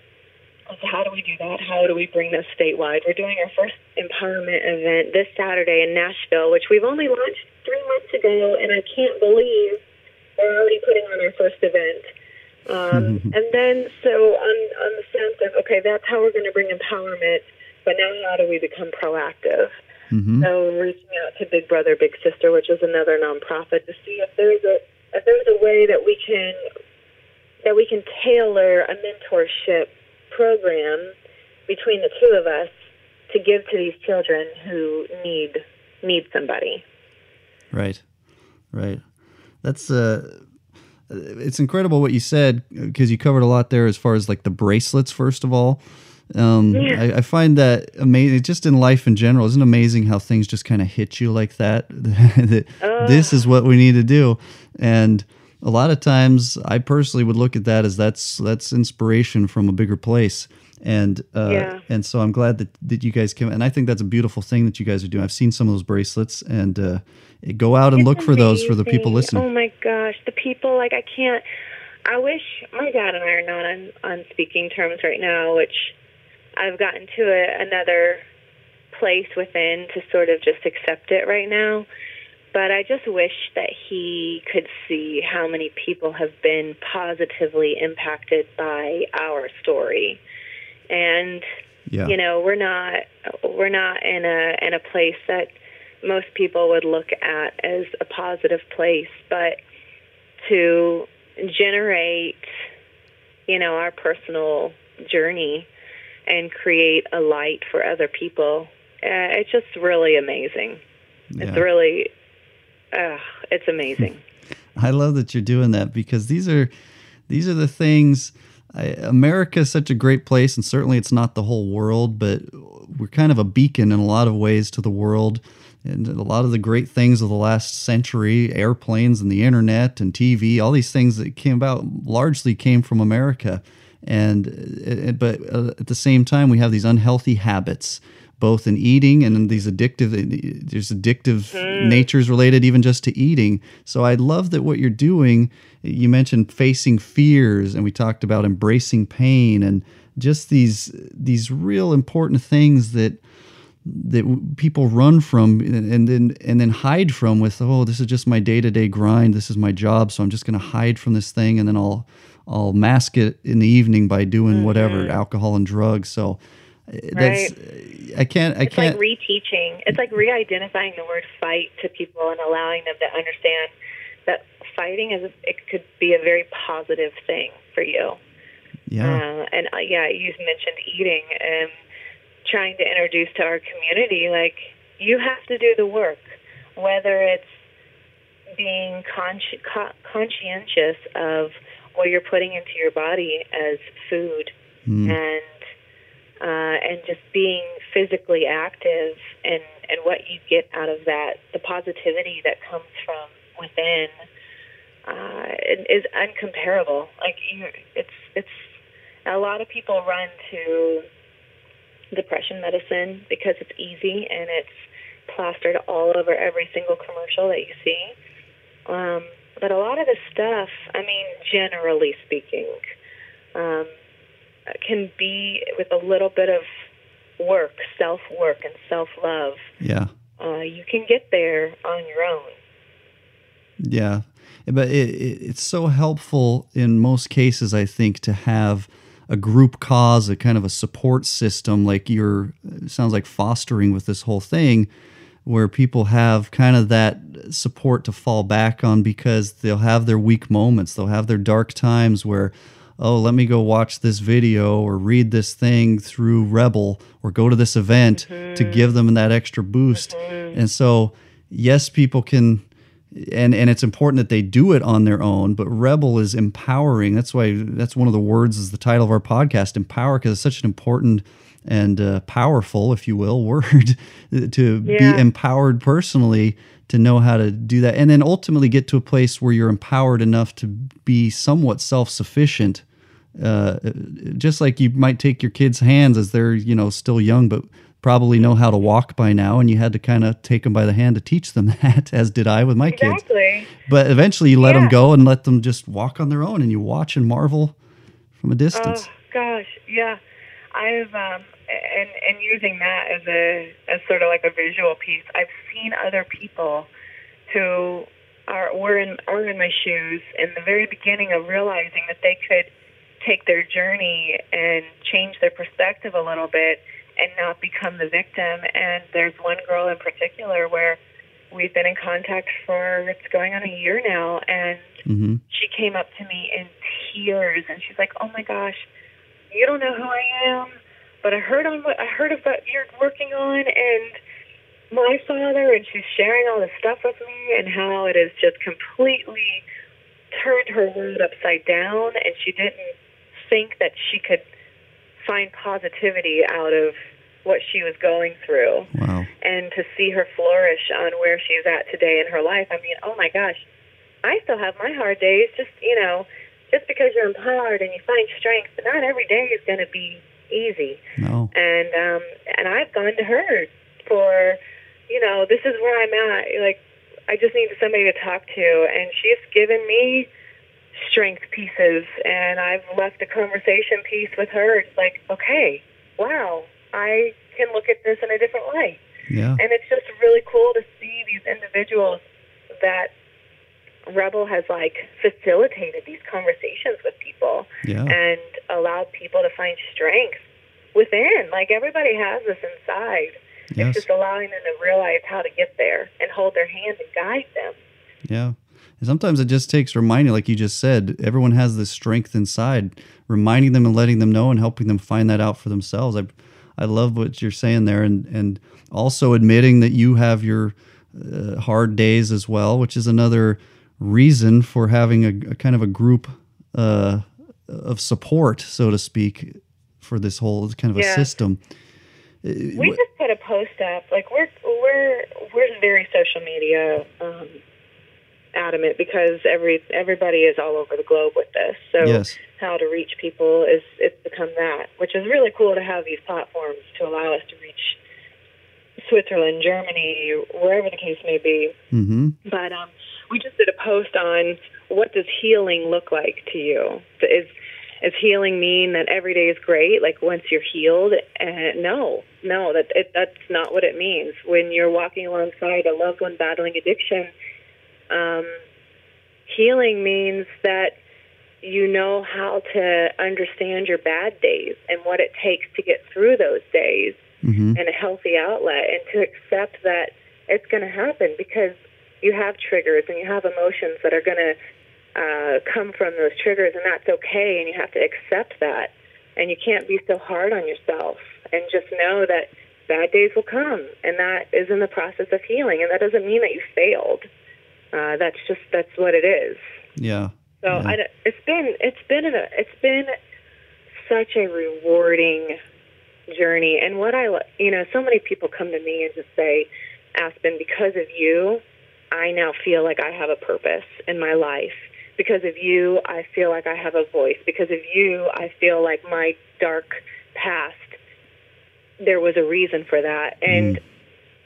So how do we do that? How do we bring this statewide? We're doing our first empowerment event this Saturday in Nashville, which we've only launched three months ago, and I can't believe we're already putting on our first event. Um, and then, so on, on the sense of, okay, that's how we're going to bring empowerment, but now how do we become proactive? hmm So reaching out to Big Brother Big Sister, which is another nonprofit, to see if there's a if there's a way that we can that we can tailor a mentorship program between the two of us to give to these children who need need somebody. Right. Right. That's uh Uh, it's incredible what you said uh, because you covered a lot there as far as like the bracelets first of all. Um, Yeah. I, I find that amazing. Just in life in general, isn't it amazing how things just kind of hit you like that? that this is uh. what we need to do, and a lot of times, I personally would look at that as that's that's inspiration from a bigger place, and uh, Yeah. and so I'm glad that that you guys came. And I think that's a beautiful thing that you guys are doing. I've seen some of those bracelets, and uh, go out and It's look for those for the people listening. Oh my gosh, the people like I can't. I wish my dad and I are not on on speaking terms right now, which I've gotten to a, another place within to sort of just accept it right now. But I just wish that he could see how many people have been positively impacted by our story. And Yeah. you know we're not we're not in a in a place that most people would look at as a positive place but to generate you know our personal journey and create a light for other people uh, it's just really amazing it's really uh, it's amazing I love that you're doing that because these are these are the things. America is such a great place, and certainly it's not the whole world, but we're kind of a beacon in a lot of ways to the world. And a lot of the great things of the last century, airplanes and the internet and TV, all these things that came about largely came from America. And uh, but uh, at the same time, we have these unhealthy habits both in eating and in these addictive there's addictive mm. natures related even just to eating. So i love that what you're doing you mentioned facing fears and we talked about embracing pain and just these these real important things that that people run from and, then and then hide from with oh this is just my day-to-day grind. This is my job so i'm just going to hide from this thing and then i'll i'll mask it in the evening by doing whatever mm-hmm. alcohol and drugs. So that's i can't i it's can't like reteaching. It's like re-identifying the word fight to people and allowing them to understand that fighting is it could be a very positive thing for you. yeah Uh, and uh, yeah, you mentioned eating and trying to introduce to our community like you have to do the work, whether it's being consci- co- conscientious of what you're putting into your body as food Mm. and uh, and just being physically active and and what you get out of that, the positivity that comes from within, uh, is uncomparable. Like it's it's a lot of people run to depression medicine because it's easy and it's plastered all over every single commercial that you see. Um, but a lot of the stuff, I mean, generally speaking, um, can be with a little bit of work, self work, and self love. yeah Uh, you can get there on your own. Yeah, but it, it, it's so helpful in most cases, I think, to have a group cause, a kind of a support system, like you're it sounds like fostering with this whole thing, where people have kind of that support to fall back on because they'll have their weak moments, they'll have their dark times where. Oh, let me go watch this video or read this thing through Rebel or go to this event to give them that extra boost. And so, yes, people can and and it's important that they do it on their own but rebel is empowering that's why that's one of the words is the title of our podcast empower because it's such an important and uh, powerful if you will word to Yeah. be empowered personally to know how to do that and then ultimately get to a place where you're empowered enough to be somewhat self-sufficient uh, just like you might take your kids' hands as they're you know still young, but probably know how to walk by now, and you had to kind of take them by the hand to teach them that, as did I with my kids. But eventually, you let them go and let them just walk on their own, and you watch and marvel from a distance. Oh gosh, yeah. I've um and and using that as a as sort of like a visual piece. I've seen other people who are were in are in my shoes in the very beginning of realizing that they could take their journey and change their perspective a little bit and not become the victim. And there's one girl in particular where we've been in contact for it's going on a year now and hmm she came up to me in tears and she's like, "Oh my gosh, you don't know who I am, but I heard on what I heard of what you're working on and my father and she's sharing all this stuff with me and how it has just completely turned her world upside down and she didn't think that she could find positivity out of what she was going through Wow. and to see her flourish on where she's at today in her life. I mean, oh my gosh, I still have my hard days. Just you know, just because you're empowered and you find strength, but not every day is going to be easy. No. And um, and I've gone to her for, you know, this is where I'm at. Like, I just need somebody to talk to, and she's given me strength pieces, and I've left a conversation piece with her. It's like, okay, wow, I can look at this in a different way. Yeah. And it's just really cool to see these individuals that Rebel has like facilitated these conversations with people Yeah. and allowed people to find strength within. Like everybody has this inside. Yes. It's just allowing them to realize how to get there and hold their hand and guide them. Yeah. And sometimes it just takes reminding, like you just said, everyone has this strength inside, reminding them and letting them know and helping them find that out for themselves. I, I love what you're saying there, and and also admitting that you have your uh, hard days as well, which is another reason for having a, a kind of a group uh, of support, so to speak, for this whole kind of a system. We just put a post up. Like we're we're we're very social media um, adamant because every everybody is all over the globe with this. So Yes. how to reach people is it's become that, which is really cool to have these platforms to allow us to reach Switzerland, Germany, wherever the case may be. Mm-hmm. But um, we just did a post on what does healing look like to you? Is is healing mean that every day is great? Like once you're healed? Uh, no, no, that it, that's not what it means. When you're walking alongside a loved one battling addiction, um, healing means that you know how to understand your bad days and what it takes to get through those days Mm-hmm. and a healthy outlet and to accept that it's going to happen because you have triggers and you have emotions that are going to uh, come from those triggers and that's okay and you have to accept that and you can't be so hard on yourself and just know that bad days will come and that is in the process of healing and that doesn't mean that you failed uh, that's just that's what it is Yeah. so Yeah. I, it's been it's been a, it's been such a rewarding journey. And what I you know, so many people come to me and just say, Aspen, because of you, I now feel like I have a purpose in my life. Because of you, I feel like I have a voice. Because of you, I feel like my dark past, there was a reason for that. And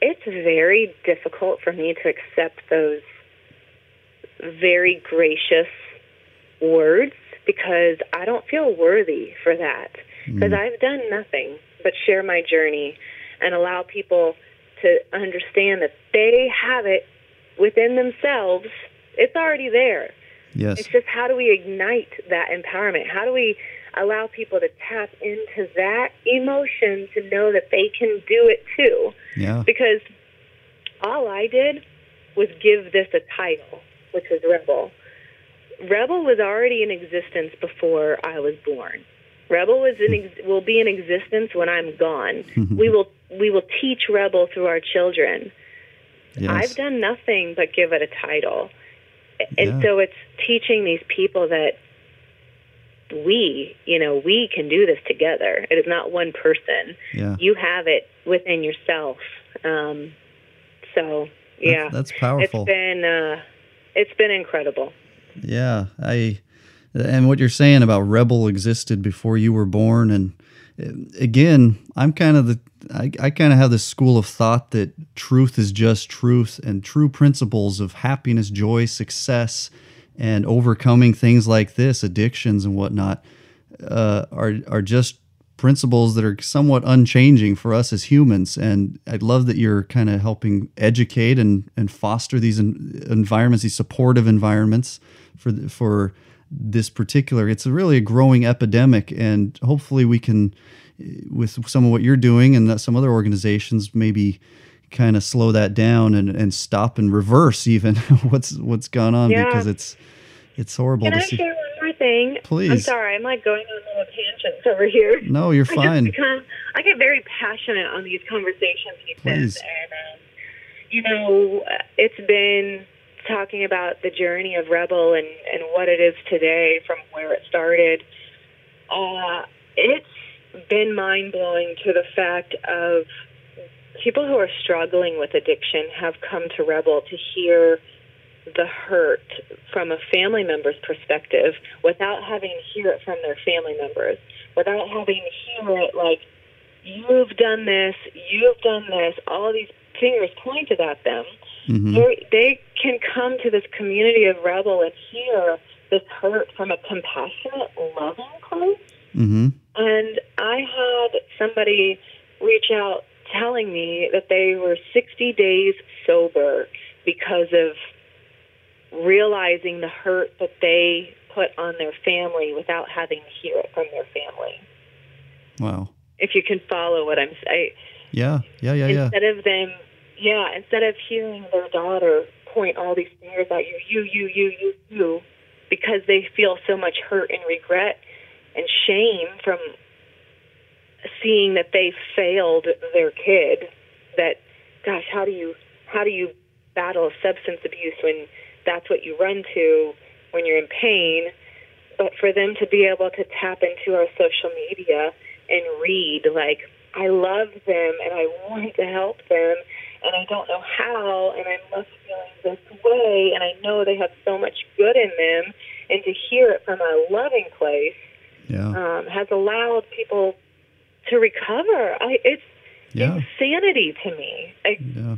it's very difficult for me to accept those very gracious words because I don't feel worthy for that. Hmm. Because I've done nothing but share my journey and allow people to understand that they have it within themselves. It's already there. Yes. It's just how do we ignite that empowerment? How do we allow people to tap into that emotion to know that they can do it too? Yeah. Because all I did was give this a title, which was Rebel. Rebel was already in existence before I was born. Rebel was in ex- will be in existence when I'm gone. we will we will teach Rebel through our children. Yes. I've done nothing but give it a title. And Yeah. so it's teaching these people that we, you know, we can do this together. It is not one person. Yeah. You have it within yourself. Um, so, yeah. That's, that's powerful. It's been uh, it's been incredible. Yeah, I and what you're saying about rebel existed before you were born, and uh, again, I'm kind of the I, I kind of have this school of thought that truth is just truth, and true principles of happiness, joy, success, and overcoming things like this, addictions and whatnot, uh, are are just principles that are somewhat unchanging for us as humans. And I love that you're kind of helping educate and, and foster these en- environments, these supportive environments for for this particular. It's a really a growing epidemic, and hopefully we can, eh, with some of what you're doing and that some other organizations, maybe kind of slow that down and, and stop and reverse even what's what's gone on Yeah. because it's it's horrible Can to I see. share thing? Please. I'm sorry. I'm like going on little tangents over here. No, you're I fine. become, I get very passionate on these conversations, he Please. And, um, you know, it's been talking about the journey of Rebel and, and what it is today from where it started. Uh, it's been mind blowing to the fact of people who are struggling with addiction have come to Rebel to hear the hurt from a family member's perspective without having to hear it from their family members, without having to hear it like, you've done this, you've done this, all these fingers pointed at them. Mhm. They, can come to this community of Rebel and hear this hurt from a compassionate, loving place. Mhm. And I had somebody reach out telling me that they were 60 days sober because of realizing the hurt that they put on their family without having to hear it from their family. Wow. if you can follow what I'm saying. Yeah, yeah, yeah, yeah. Instead of them, yeah, instead of hearing their daughter point all these fingers at you, you, you, you, you, you, because they feel so much hurt and regret and shame from seeing that they failed their kid. That, gosh, how do you how do you battle substance abuse when that's what you run to when you're in pain? But for them to be able to tap into our social media and read like I love them and I want to help them and I don't know how and I must feeling this way and I know they have so much good in them and to hear it from a loving place yeah. um, has allowed people to recover. I, it's yeah. insanity to me. I, yeah.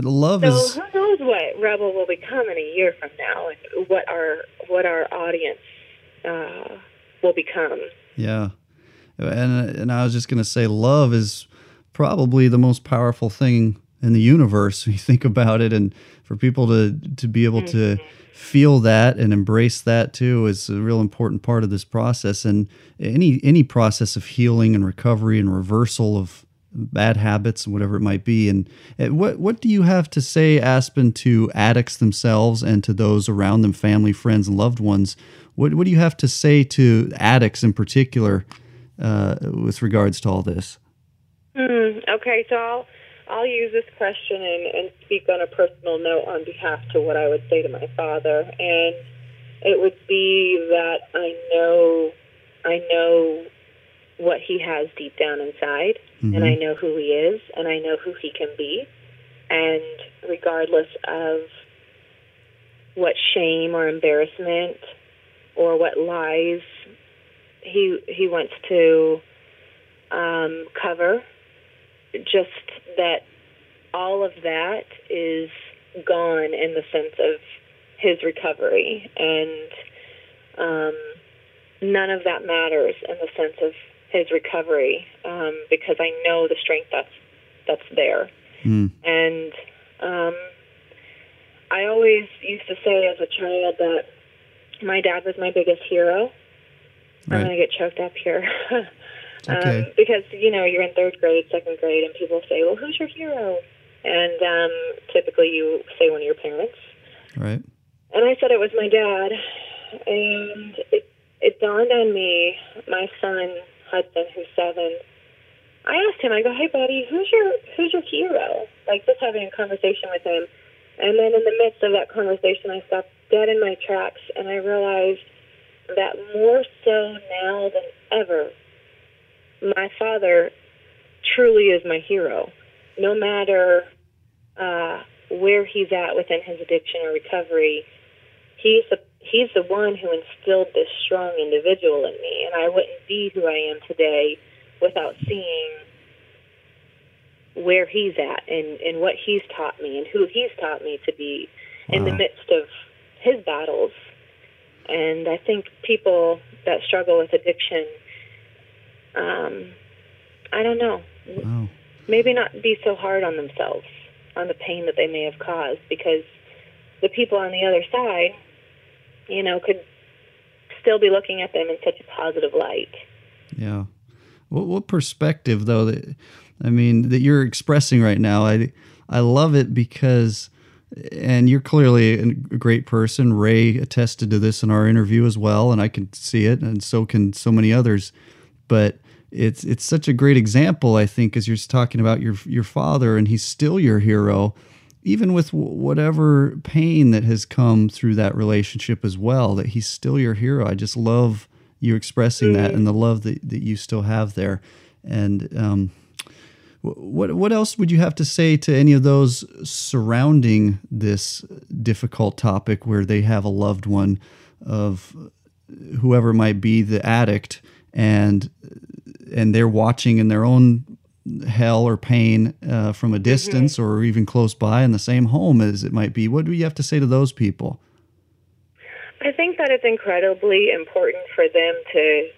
Love so is. who knows what Rebel will become in a year from now, and what our what our audience uh, will become. Yeah, and and I was just gonna say, love is probably the most powerful thing in the universe. When you think about it, and for people to to be able mm-hmm. to feel that and embrace that too is a real important part of this process and any any process of healing and recovery and reversal of bad habits and whatever it might be. And eh, what what do you have to say aspen to addicts themselves and to those around them family friends and loved ones? What what do you have to say to addicts in particular uh, with regards to all this? Mm, okay so I'll I'll use this question and, and speak on a personal note on behalf to what I would say to my father, and it would be that I know, I know what he has deep down inside, mm-hmm. and I know who he is, and I know who he can be, and regardless of what shame or embarrassment or what lies he he wants to um, cover just that all of that is gone in the sense of his recovery, and um, none of that matters in the sense of his recovery um, because I know the strength that's that's there, mm. and um, I always used to say as a child that my dad was my biggest hero. Right. I'm gonna get choked up here. Okay. Um, because you know you're in third grade, second grade, and people say, "Well, who's your hero?" And um, typically you say one of your parents. Right. And I said it was my dad, and it it dawned on me. My son Hudson, who's seven, I asked him. I go, "Hey, buddy, who's your who's your hero?" Like just having a conversation with him. And then in the midst of that conversation, I stopped dead in my tracks, and I realized that more so now than ever, my father truly is my hero. No matter uh, where he's at within his addiction or recovery, he's the he's the one who instilled this strong individual in me, and I wouldn't be who I am today without seeing where he's at and, and what he's taught me and who he's taught me to be wow. in the midst of his battles. And I think people that struggle with addiction um, I don't know. Wow. Maybe not be so hard on themselves on the pain that they may have caused because the people on the other side, you know, could still be looking at them in such a positive light. Yeah. What, what perspective though that I mean that you're expressing right now? I I love it because and you're clearly a great person. Ray attested to this in our interview as well, and I can see it, and so can so many others. But it's it's such a great example, I think, as you're talking about your your father, and he's still your hero, even with whatever pain that has come through that relationship as well. That he's still your hero. I just love you expressing that and the love that, that you still have there. And um, what what else would you have to say to any of those surrounding this difficult topic, where they have a loved one of whoever might be the addict? and and they're watching in their own hell or pain uh, from a mm-hmm. distance mm-hmm. or even close by in the same home as it might be. What do you have to say to those people? I think that it's incredibly important for them to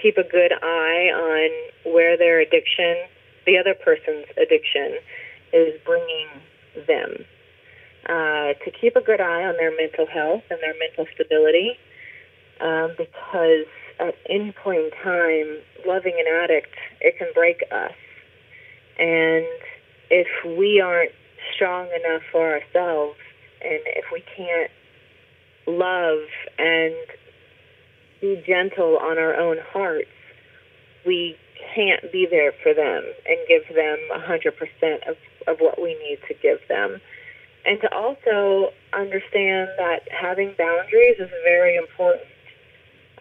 keep a good eye on where their addiction, the other person's addiction, is bringing them. Uh, to keep a good eye on their mental health and their mental stability, um, because at any point in time, loving an addict, it can break us. And if we aren't strong enough for ourselves, and if we can't love and be gentle on our own hearts, we can't be there for them and give them 100% of, of what we need to give them. And to also understand that having boundaries is very important.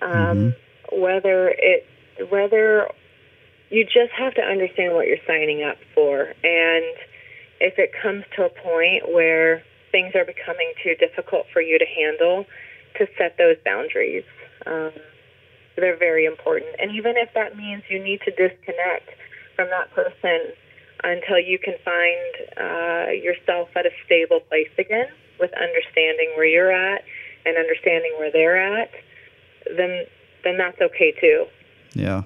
Um, mm-hmm. Whether it, whether you just have to understand what you're signing up for. And if it comes to a point where things are becoming too difficult for you to handle, to set those boundaries. Um, they're very important. And even if that means you need to disconnect from that person until you can find uh, yourself at a stable place again with understanding where you're at and understanding where they're at, then then that's okay too. Yeah.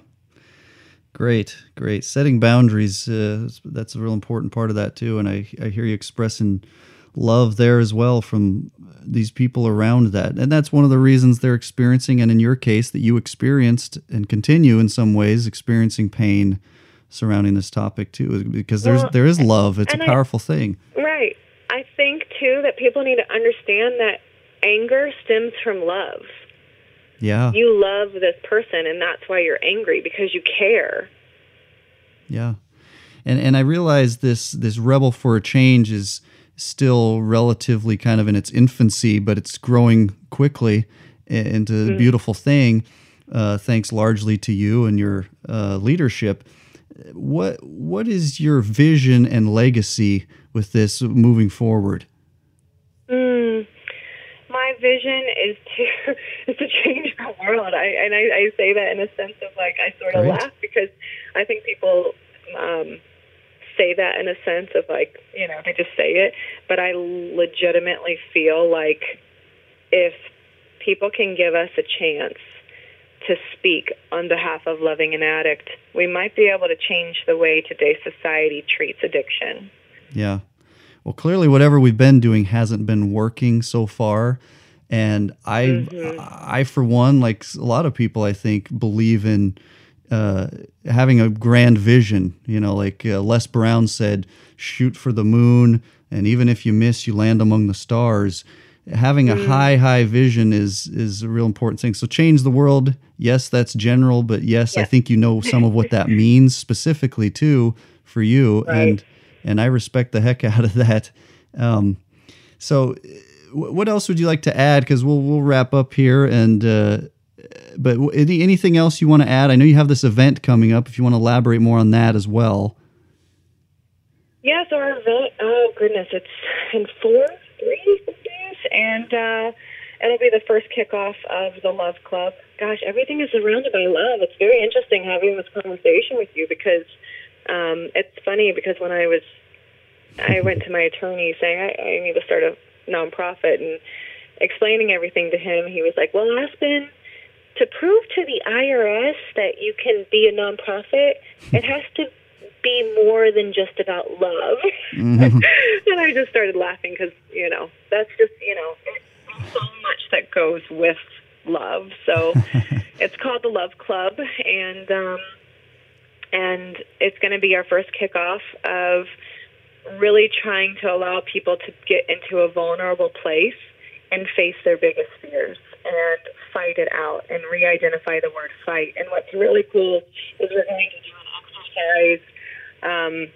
Great, great. Setting boundaries, uh, that's a real important part of that too. And I, I hear you expressing love there as well from these people around that. And that's one of the reasons they're experiencing, and in your case, that you experienced and continue in some ways experiencing pain surrounding this topic too, because there's well, there is love. It's a powerful I, thing. Right. I think too that people need to understand that anger stems from love. Yeah. You love this person, and that's why you're angry because you care. Yeah. And and I realize this this rebel for a change is still relatively kind of in its infancy, but it's growing quickly into mm-hmm. a beautiful thing, uh, thanks largely to you and your uh, leadership. What what is your vision and legacy with this moving forward? Vision is to is to change the world. I and I, I say that in a sense of like I sort of Great. laugh because I think people um, say that in a sense of like, you know, they just say it, but I legitimately feel like if people can give us a chance to speak on behalf of loving an addict, we might be able to change the way today's society treats addiction. Yeah. Well, clearly, whatever we've been doing hasn't been working so far. And I, mm-hmm. I, for one, like a lot of people, I think, believe in uh, having a grand vision. You know, like uh, Les Brown said, shoot for the moon, and even if you miss, you land among the stars. Having a mm. high, high vision is is a real important thing. So change the world. Yes, that's general, but yes, I think you know some of what that means specifically too for you, right. and and I respect the heck out of that. Um, so, what else would you like to add? Because we'll we'll wrap up here and. Uh, but any, anything else you want to add? I know you have this event coming up. If you want to elaborate more on that as well. Yes, our event. Oh goodness, it's in four, three days, and uh, it'll be the first kickoff of the Love Club. Gosh, everything is surrounded by love. It's very interesting having this conversation with you because um, it's funny because when I was, I went to my attorney saying I, I need to start a nonprofit and explaining everything to him. He was like, "Well, Aspen." to prove to the IRS that you can be a nonprofit, it has to be more than just about love. Mm-hmm. and I just started laughing because, you know, that's just, you know, so much that goes with love. So it's called the Love Club, and um, and it's going to be our first kickoff of really trying to allow people to get into a vulnerable place and face their biggest fears and fight it out and re-identify the word fight. And what's really cool is we're going to do an exercise um,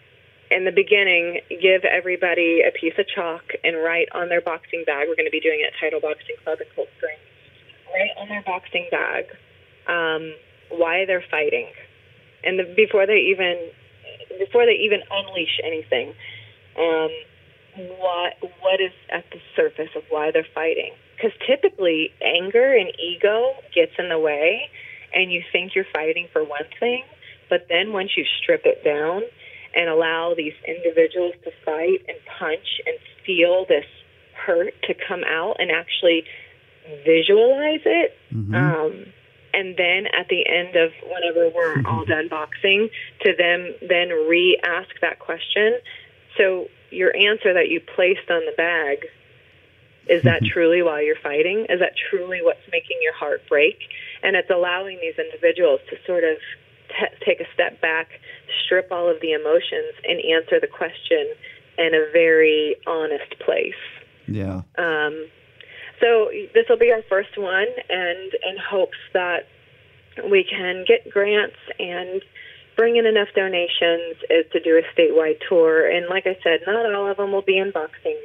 in the beginning. Give everybody a piece of chalk and write on their boxing bag. We're going to be doing it at Title Boxing Club in Cold Spring. Write on their boxing bag um, why they're fighting, and the, before they even before they even unleash anything. Um, what what is at the surface of why they're fighting because typically anger and ego gets in the way and you think you're fighting for one thing but then once you strip it down and allow these individuals to fight and punch and feel this hurt to come out and actually visualize it mm-hmm. um, and then at the end of whenever we're all done boxing to them then re-ask that question so your answer that you placed on the bag is that mm-hmm. truly why you're fighting? Is that truly what's making your heart break? and it's allowing these individuals to sort of t- take a step back, strip all of the emotions, and answer the question in a very honest place. Yeah. Um, so this will be our first one, and in hopes that we can get grants and bring in enough donations is to do a statewide tour. And like I said, not all of them will be in boxing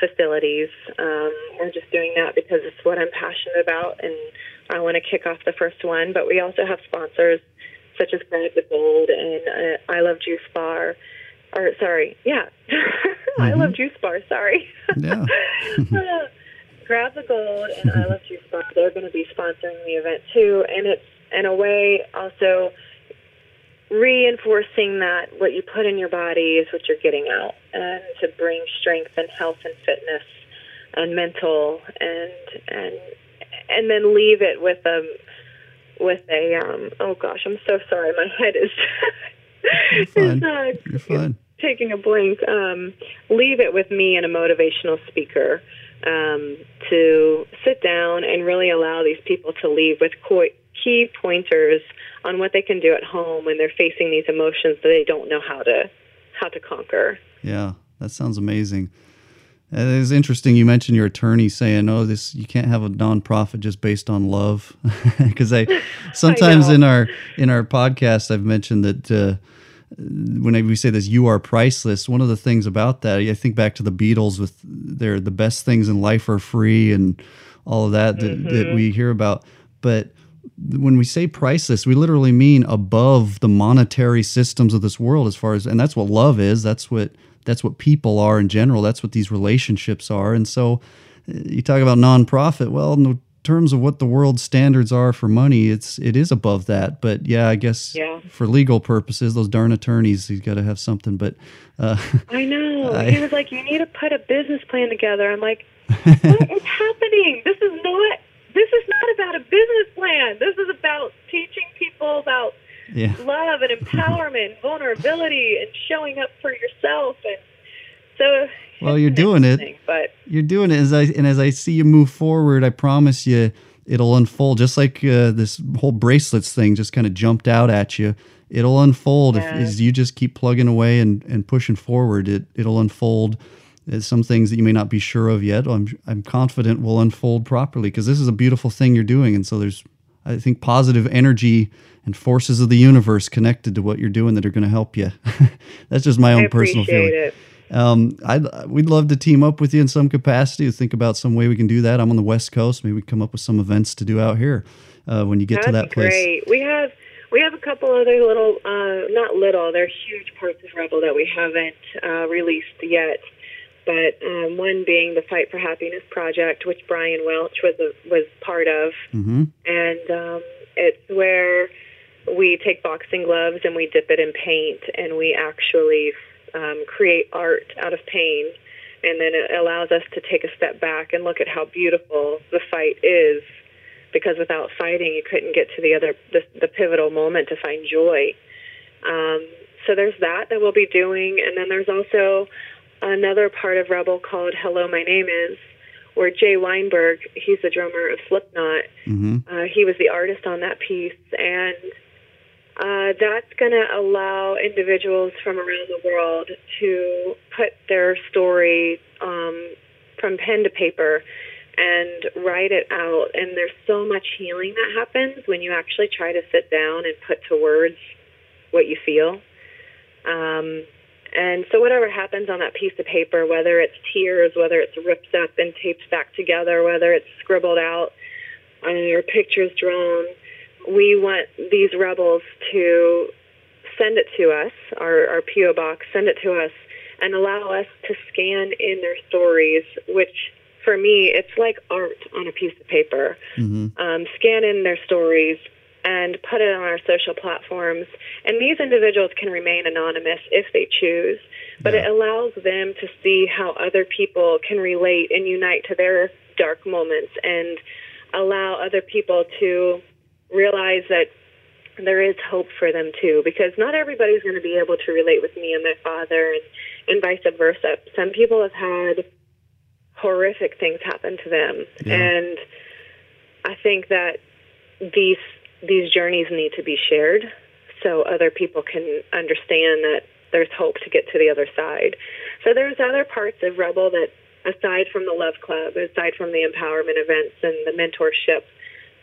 facilities. Um, we're just doing that because it's what I'm passionate about, and I want to kick off the first one. But we also have sponsors such as Grab the Gold and uh, I Love Juice Bar. Or sorry, yeah, I Mm-hmm. love Juice Bar. Sorry. Yeah. Grab the Gold and I Love Juice Bar. They're going to be sponsoring the event too, and it's in a way also reinforcing that what you put in your body is what you're getting out, and to bring strength and health and fitness and mental and and and then leave it with a with a um oh gosh I'm so sorry my head is You're fine. uh, You're fine. taking a blink. Um, leave it with me and a motivational speaker um, to sit down and really allow these people to leave with co- key pointers on what they can do at home when they're facing these emotions that they don't know how to how to conquer. Yeah, that sounds amazing. It is interesting. You mentioned your attorney saying, "Oh, this you can't have a nonprofit just based on love," because I sometimes know. in our in our podcast I've mentioned that uh, when we say this, "You are priceless." One of the things about that, I think back to the Beatles with their "the best things in life are free" and all of that that, that we hear about, but when we say priceless, we literally mean above the monetary systems of this world as far as and that's what love is. That's what that's what people are in general. That's what these relationships are. And so uh, you talk about nonprofit, well, in the terms of what the world standards are for money, it's it is above that. But yeah, I guess Yeah. for legal purposes, those darn attorneys, you got to have something. But uh, I know. I- he was like, "You need to put a business plan together." I'm like, "What is happening? This is not. This is not about a business plan. This is about teaching people about yeah, love and empowerment, vulnerability, and showing up for yourself." And so, Well, you're doing it. But you're doing it as I and as I see you move forward, I promise you it'll unfold just like uh, this whole bracelets thing just kind of jumped out at you. It'll unfold if as you just keep plugging away and, and pushing forward. It it'll unfold. There's some things that you may not be sure of yet. I'm I'm confident will unfold properly because this is a beautiful thing you're doing, and so there's I think positive energy and forces of the universe connected to what you're doing that are going to help you. That's just my own personal feeling. it. Um, I'd, we'd love to team up with you in some capacity to think about some way we can do that. I'm on the West Coast. Maybe we can come up with some events to do out here uh, when you get to That'd that place. great. We have we have a couple other little, uh, not little, they're huge parts of Rebel that we haven't uh, released yet. But um, one being the Fight for Happiness project, which Brian Welch was a, was part of, hmm and um, it's where we take boxing gloves and we dip it in paint, and we actually um, create art out of pain. And then it allows us to take a step back and look at how beautiful the fight is, because without fighting, you couldn't get to the other the, the pivotal moment to find joy. Um, so there's that that we'll be doing, and then there's also another part of Rebel called "Hello, My Name Is," where Jay Weinberg, he's the drummer of Slipknot, hmm uh, he was the artist on that piece, and uh, that's going to allow individuals from around the world to put their story um, from pen to paper and write it out. And there's so much healing that happens when you actually try to sit down and put to words what you feel. Um, and so, whatever happens on that piece of paper, whether it's tears, whether it's ripped up and taped back together, whether it's scribbled out, uh, or pictures drawn, we want these rebels to send it to us, our, our PO box, send it to us, and allow us to scan in their stories, which for me, it's like art on a piece of paper. hmm Um, scan in their stories and put it on our social platforms. And these individuals can remain anonymous if they choose, but it allows them to see how other people can relate and unite to their dark moments and allow other people to realize that there is hope for them too because not everybody's going to be able to relate with me and my father and, and vice versa some people have had horrific things happen to them Yeah. and i think that these these journeys need to be shared so other people can understand that there's hope to get to the other side. So there's other parts of Rebel that, aside from the Love Club, aside from the empowerment events and the mentorship,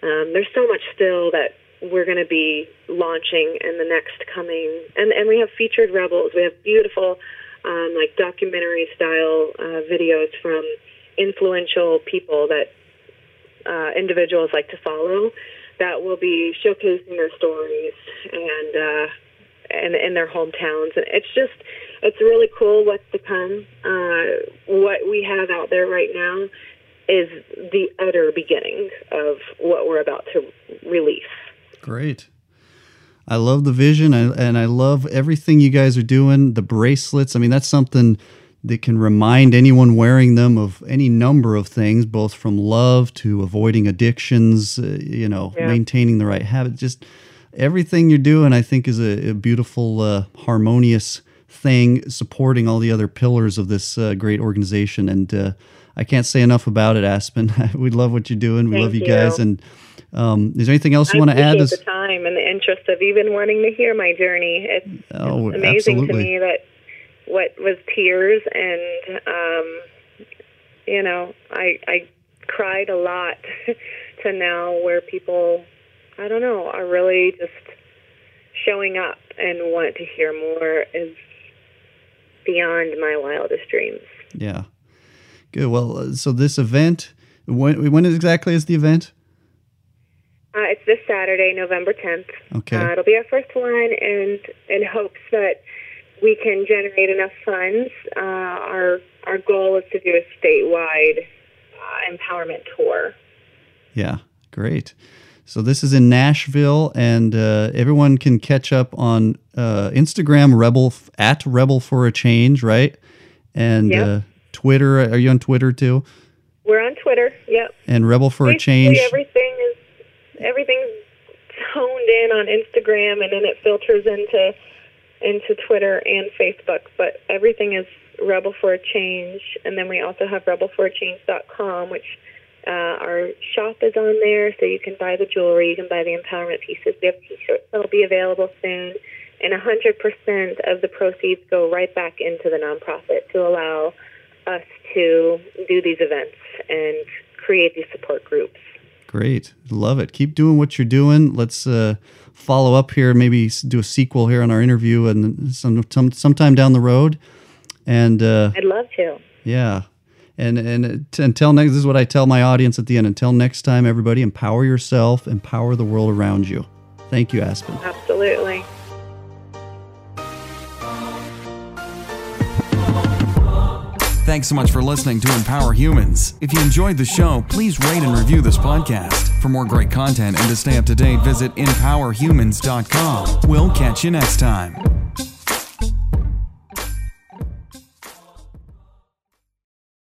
um, there's so much still that we're going to be launching in the next coming. And, and we have featured Rebels. We have beautiful, um, like documentary style uh, videos from influential people that uh, individuals like to follow that will be showcasing their stories and uh, and in their hometowns. And it's just it's really cool what's to come. Uh, what we have out there right now is the utter beginning of what we're about to release. Great. I love the vision and I love everything you guys are doing. The bracelets. I mean, that's something that can remind anyone wearing them of any number of things, both from love to avoiding addictions, uh, you know, yeah. maintaining the right habit. Just everything you're doing, I think, is a, a beautiful, uh, harmonious thing, supporting all the other pillars of this uh, great organization. And uh, I can't say enough about it, Aspen. we love what you're doing. We Thank love you, you. guys. And um, is there anything else you want to add? the time and the interest of even wanting to hear my journey. It's, oh, it's amazing absolutely. to me that what was tears and um you know i i cried a lot to now where people i don't know are really just showing up and want to hear more is beyond my wildest dreams yeah good well uh, so this event when when exactly is the event uh, it's this Saturday, November 10th. Okay. Uh, it'll be our first one, and in hopes that we can generate enough funds. Uh, our our goal is to do a statewide uh, empowerment tour. Yeah, great. So this is in Nashville, and uh, everyone can catch up on uh, Instagram Rebel at Rebel for a Change, right? And yep. Uh, Twitter. Are you on Twitter too? We're on Twitter. Yep. And Rebel for Basically, a Change. Everything is everything's honed in on Instagram, and then it filters into into Twitter and Facebook, but everything is Rebel for a Change. And then we also have rebelforachange.com, which uh, our shop is on there, so you can buy the jewelry, you can buy the empowerment pieces. We have t-shirts that'll be available soon. And 100% of the proceeds go right back into the nonprofit to allow us to do these events and create these support groups. Great. Love it. Keep doing what you're doing. Let's uh, follow up here, maybe do a sequel here on our interview and some, some sometime down the road. And uh, I'd love to. Yeah. And and until next, this is what I tell my audience at the end. Until next time, everybody, empower yourself, empower the world around you. Thank you, Aspen. Absolutely. Thanks so much for listening to Empower Humans. If you enjoyed the show, please rate and review this podcast. For more great content and to stay up to date, visit empowerhumans.com. We'll catch you next time.